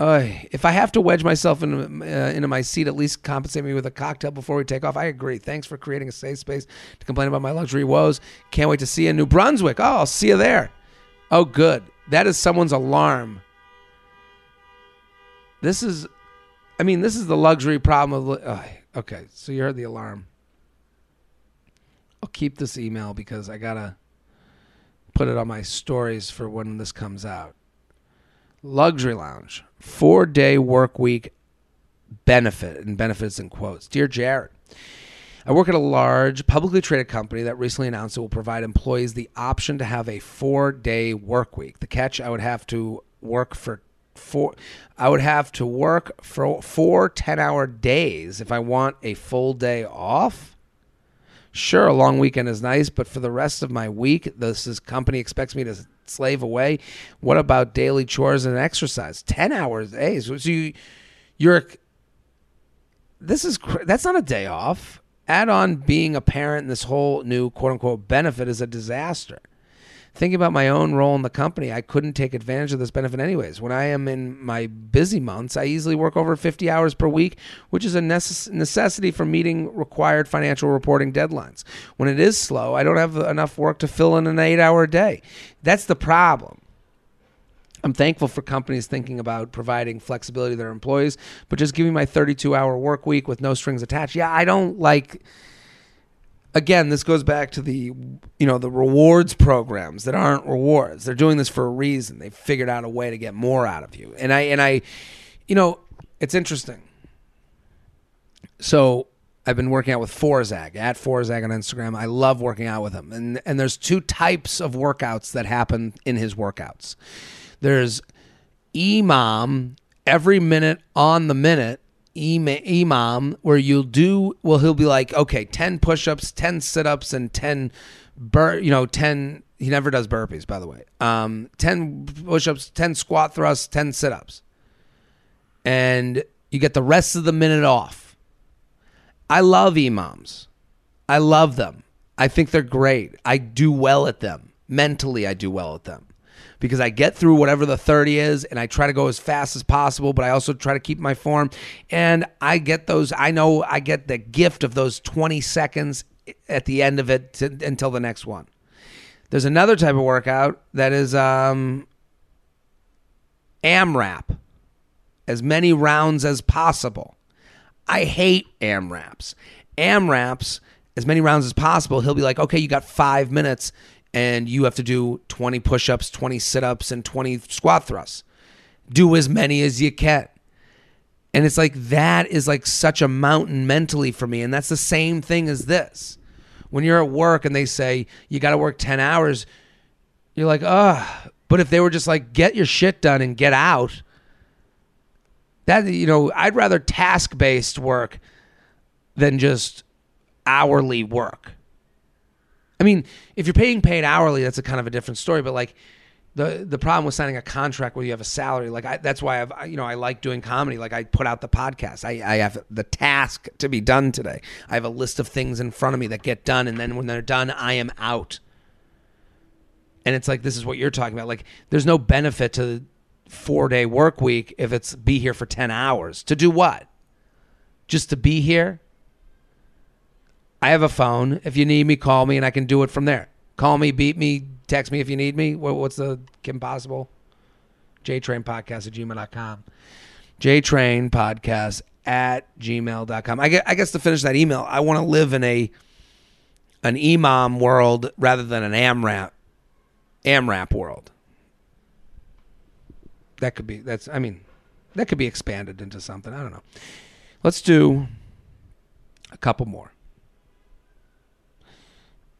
Uh, if I have to wedge myself in, uh, into my seat, at least compensate me with a cocktail before we take off. I agree. Thanks for creating a safe space to complain about my luxury woes. Can't wait to see you in New Brunswick. Oh, I'll see you there. Oh, good. That is someone's alarm. This is, I mean, this is the luxury problem of. Uh, okay, so you heard the alarm. I'll keep this email because I gotta put it on my stories for when this comes out. Luxury Lounge, four day work week benefit, and benefits in quotes. Dear Jared, I work at a large publicly traded company that recently announced it will provide employees the option to have a four day work week. The catch I would have to work for four I would have to work for four 10 hour days if I want a full day off. Sure, a long weekend is nice, but for the rest of my week, this is company expects me to slave away. What about daily chores and exercise? 10 hours days. So you you're this is that's not a day off. Add on being a parent, this whole new quote unquote benefit is a disaster. Thinking about my own role in the company, I couldn't take advantage of this benefit anyways. When I am in my busy months, I easily work over 50 hours per week, which is a necess- necessity for meeting required financial reporting deadlines. When it is slow, I don't have enough work to fill in an eight hour day. That's the problem. I'm thankful for companies thinking about providing flexibility to their employees, but just giving my 32 hour work week with no strings attached. Yeah, I don't like again, this goes back to the you know the rewards programs that aren't rewards. They're doing this for a reason. They've figured out a way to get more out of you. And I and I, you know, it's interesting. So I've been working out with Forzag at Forzag on Instagram. I love working out with him. And and there's two types of workouts that happen in his workouts. There's EMOM every minute on the minute EMOM where you'll do well he'll be like okay 10 push-ups 10 sit-ups and 10 bur you know 10 he never does burpees by the way. Um 10 push-ups 10 squat thrusts 10 sit-ups. And you get the rest of the minute off. I love EMOMs. I love them. I think they're great. I do well at them. Mentally I do well at them because I get through whatever the 30 is and I try to go as fast as possible, but I also try to keep my form. And I get those, I know I get the gift of those 20 seconds at the end of it to, until the next one. There's another type of workout that is um, AMRAP, as many rounds as possible. I hate AMRAPs. AMRAPs, as many rounds as possible, he'll be like, okay, you got five minutes and you have to do 20 push ups, 20 sit ups, and 20 squat thrusts. Do as many as you can. And it's like that is like such a mountain mentally for me. And that's the same thing as this. When you're at work and they say you got to work 10 hours, you're like, ugh. But if they were just like, get your shit done and get out, that, you know, I'd rather task based work than just hourly work. I mean, if you're paying paid hourly, that's a kind of a different story. But like the the problem with signing a contract where you have a salary, like I, that's why I've you know I like doing comedy. Like I put out the podcast. I, I have the task to be done today. I have a list of things in front of me that get done, and then when they're done, I am out. And it's like this is what you're talking about. Like there's no benefit to the four day work week if it's be here for ten hours to do what? Just to be here I have a phone. If you need me, call me, and I can do it from there. Call me, beat me, text me if you need me. what's the Kim Possible? JTrain Podcast at gmail.com. JTrain Podcast at gmail.com. I guess, I guess to finish that email, I want to live in a an EMOM world rather than an AMRAP AMRAP world. That could be that's I mean, that could be expanded into something. I don't know. Let's do a couple more.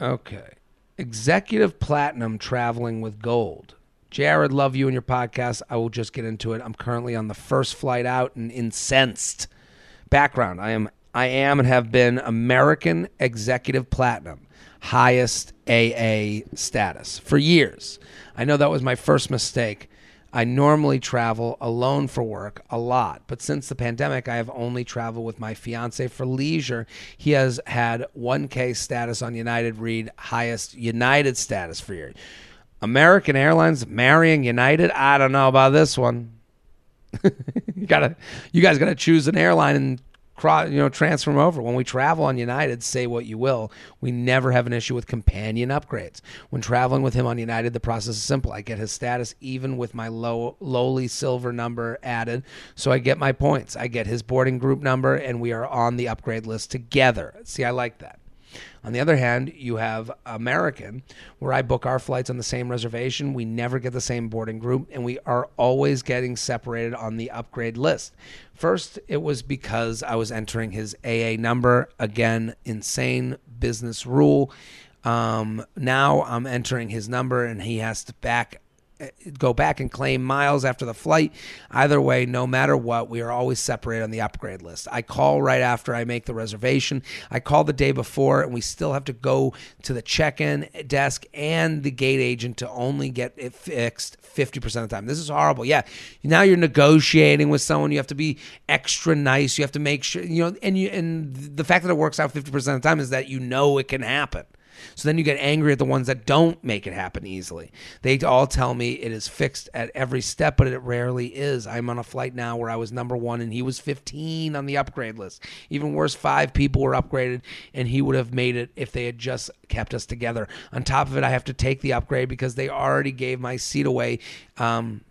Okay. Executive Platinum Traveling with Gold. Jared, love you and your podcast. I will just get into it. I'm currently on the first flight out and incensed. Background: I am, I am, and have been American Executive Platinum, highest AA status for years. I know that was my first mistake. I normally travel alone for work a lot, but since the pandemic, I have only traveled with my fiance for leisure. He has had 1K status on United, read highest United status for year. American Airlines marrying United? I don't know about this one. you gotta, you guys gotta choose an airline and cross, you know, transfer them over. When we travel on United, say what you will, we never have an issue with companion upgrades. When traveling with him on United, the process is simple. I get his status even with my low, lowly silver number added, so I get my points. I get his boarding group number, and we are on the upgrade list together. See, I like that. On the other hand, you have American, where I book our flights on the same reservation. We never get the same boarding group, and we are always getting separated on the upgrade list. First, it was because I was entering his AA number. Again, insane business rule. Um, now I'm entering his number, and he has to back go back and claim miles after the flight. Either way, no matter what, we are always separated on the upgrade list. I call right after I make the reservation. I call the day before, and we still have to go to the check in desk and the gate agent to only get it fixed 50% of the time. This is horrible. Yeah. Now you're negotiating with someone. You have to be extra nice. You have to make sure, you know, and you, and the fact that it works out 50% of the time is that you know it can happen. So then you get angry at the ones that don't make it happen easily. They all tell me it is fixed at every step, but it rarely is. I'm on a flight now where I was number one and he was 15 on the upgrade list. Even worse, five people were upgraded and he would have made it if they had just kept us together. On top of it, I have to take the upgrade because they already gave my seat away. Um,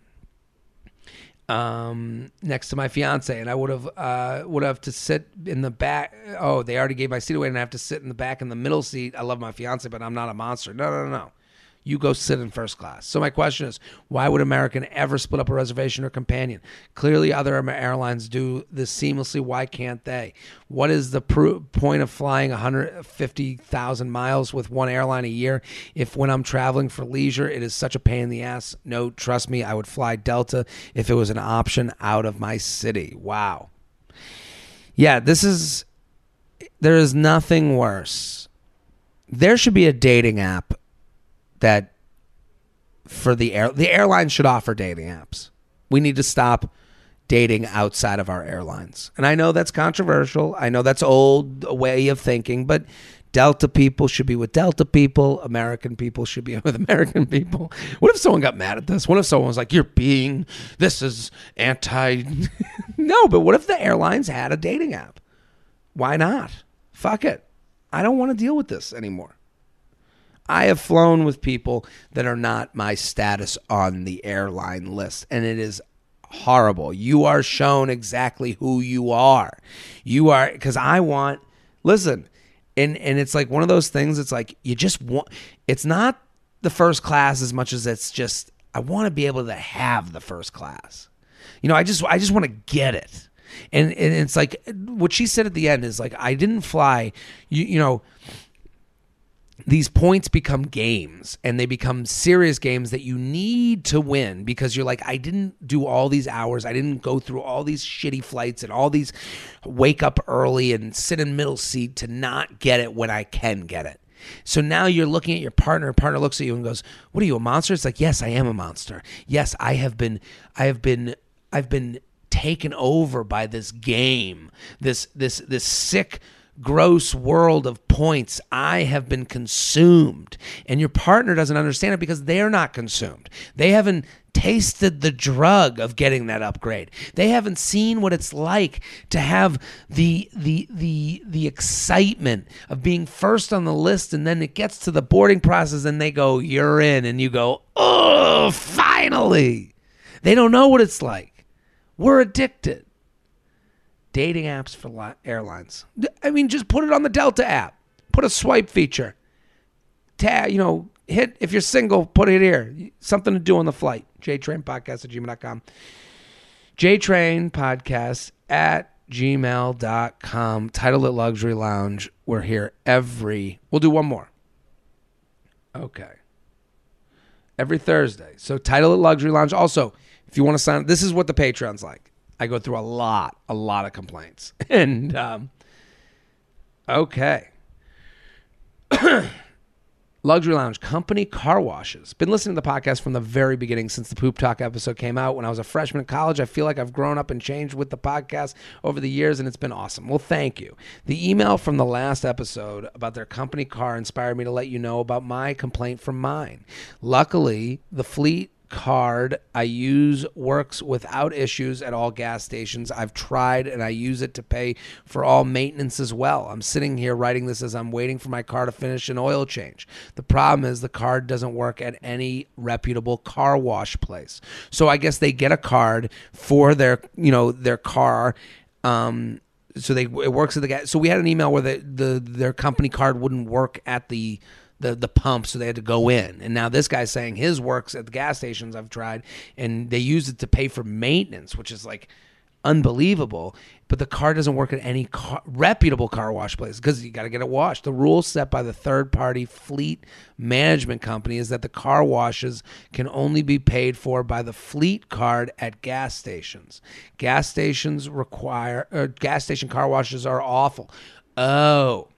um, next to my fiance, and I would have uh, would have to sit in the back. Oh, they already gave my seat away, and I have to sit in the back in the middle seat. I love my fiance, but I'm not a monster. No, no, no, no you go sit in first class. So my question is, why would American ever split up a reservation or companion? Clearly, other airlines do this seamlessly. Why can't they? What is the point of flying 150,000 miles with one airline a year if when I'm traveling for leisure, it is such a pain in the ass? No, trust me, I would fly Delta if it was an option out of my city. Wow. Yeah, this is, there is nothing worse. There should be a dating app that for the air the airlines should offer dating apps. We need to stop dating outside of our airlines. And I know that's controversial. I know that's old way of thinking, but Delta people should be with Delta people. American people should be with American people. What if someone got mad at this? What if someone was like, "You're being this is anti"? no, but what if the airlines had a dating app? Why not? Fuck it. I don't want to deal with this anymore. I have flown with people that are not my status on the airline list, and it is horrible. You are shown exactly who you are. You are because I want. Listen, and and it's like one of those things. It's like you just want. It's not the first class as much as it's just. I want to be able to have the first class. You know, I just I just want to get it. And, and it's like what she said at the end is like I didn't fly. You you know these points become games and they become serious games that you need to win because you're like, I didn't do all these hours. I didn't go through all these shitty flights and all these wake up early and sit in middle seat to not get it when I can get it. So now you're looking at your partner. Partner looks at you and goes, "What are you, a monster?" It's like, "Yes, I am a monster. Yes, I have been. I have been. I've been taken over by this game. This this this sick." Gross world of points. I have been consumed. And your partner doesn't understand it because they're not consumed. They haven't tasted the drug of getting that upgrade. They haven't seen what it's like to have the the the the excitement of being first on the list and then it gets to the boarding process and they go you're in and you go, "Oh, finally." They don't know what it's like. We're addicted dating apps for airlines. I mean, just put it on the Delta app. Put a swipe feature. Tag, you know, hit if you're single, put it here. Something to do on the flight. JTrain Podcast at gmail.com. JTrain Podcast at gmail.com. Title it Luxury Lounge. We're here every, we'll do one more. Okay. Every Thursday. So title it Luxury Lounge. Also, if you want to sign, this is what the Patreon's like. I go through a lot, a lot of complaints. And um, okay. Luxury Lounge Company Car Washes. Been listening to the podcast from the very beginning since the Poop Talk episode came out. When I was a freshman in college, I feel like I've grown up and changed with the podcast over the years, and it's been awesome. Well, thank you. The email from the last episode about their company car inspired me to let you know about my complaint from mine. Luckily, the fleet card I use works without issues at all gas stations. I've tried and I use it to pay for all maintenance as well. I'm sitting here writing this as I'm waiting for my car to finish an oil change. The problem is the card doesn't work at any reputable car wash place. So I guess they get a card for their, you know, their car um so they it works at the gas. So we had an email where the, the their company card wouldn't work at the the the pump, so they had to go in. And now this guy's saying his works at the gas stations I've tried, and they use it to pay for maintenance, which is like unbelievable. But the car doesn't work at any car, reputable car wash place because you got to get it washed. The rule set by the third party fleet management company is that the car washes can only be paid for by the fleet card at gas stations. Gas stations require, gas station car washes are awful. Oh.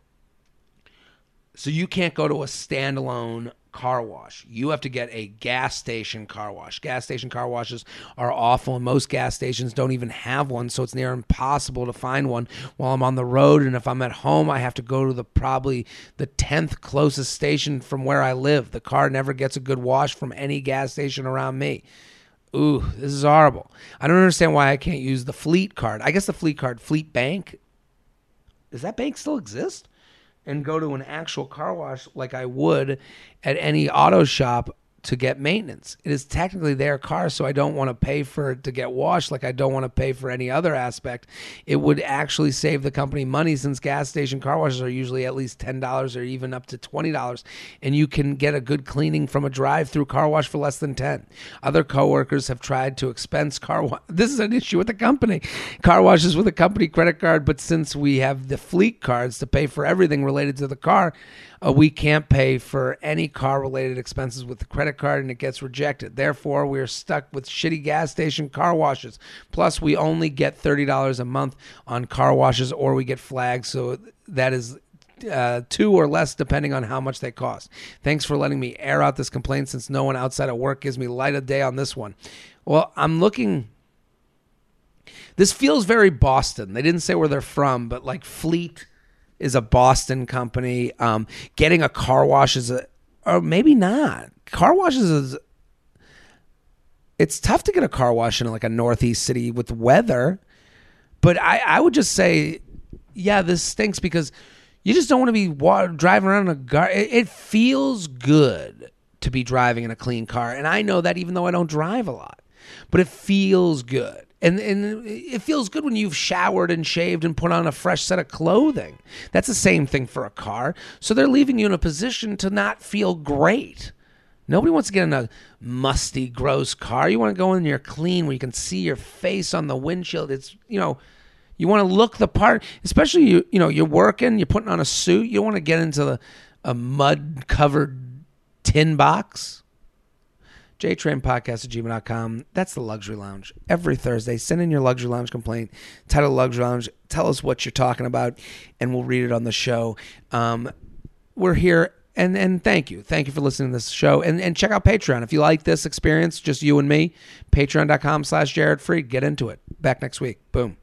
So you can't go to a standalone car wash. You have to get a gas station car wash. Gas station car washes are awful, and most gas stations don't even have one, so it's near impossible to find one while I'm on the road. And if I'm at home, I have to go to the probably the tenth closest station from where I live. The car never gets a good wash from any gas station around me. Ooh, this is horrible. I don't understand why I can't use the Fleet card. I guess the Fleet card, Fleet Bank. Does that bank still exist? And go to an actual car wash like I would at any auto shop to get maintenance. It is technically their car, so I don't want to pay for it to get washed like I don't want to pay for any other aspect. It would actually save the company money since gas station car washes are usually at least $10 or even up to $20 and you can get a good cleaning from a drive-through car wash for less than 10. Other coworkers have tried to expense car wash. This is an issue with the company. Car washes with a company credit card, but since we have the fleet cards to pay for everything related to the car, uh, we can't pay for any car related expenses with the credit card and it gets rejected. Therefore, we are stuck with shitty gas station car washes. Plus, we only get $30 a month on car washes or we get flagged. So that is uh, two or less, depending on how much they cost. Thanks for letting me air out this complaint since no one outside of work gives me light of day on this one. Well, I'm looking. This feels very Boston. They didn't say where they're from, but like Fleet is a Boston company. Um, getting a car wash is a, or maybe not. Car washes is. It's tough to get a car wash in like a northeast city with weather, but I, I would just say, yeah, this stinks because you just don't want to be wa- driving around in a car. It, it feels good to be driving in a clean car, and I know that even though I don't drive a lot, but it feels good and and it feels good when you've showered and shaved and put on a fresh set of clothing. That's the same thing for a car. So they're leaving you in a position to not feel great. Nobody wants to get in a musty, gross car. You want to go in there clean where you can see your face on the windshield. It's you know, you want to look the part. Especially you you know you're working, you're putting on a suit. You don't want to get into the, a mud covered tin box jtrainpodcast at gmail.com. That's the Luxury Lounge. Every Thursday, send in your Luxury Lounge complaint, title Luxury Lounge, tell us what you're talking about, and we'll read it on the show. Um, we're here, and, and thank you. Thank you for listening to this show. And, and check out Patreon. If you like this experience, just you and me, patreon.com slash Jared Freid. Get into it. Back next week. Boom.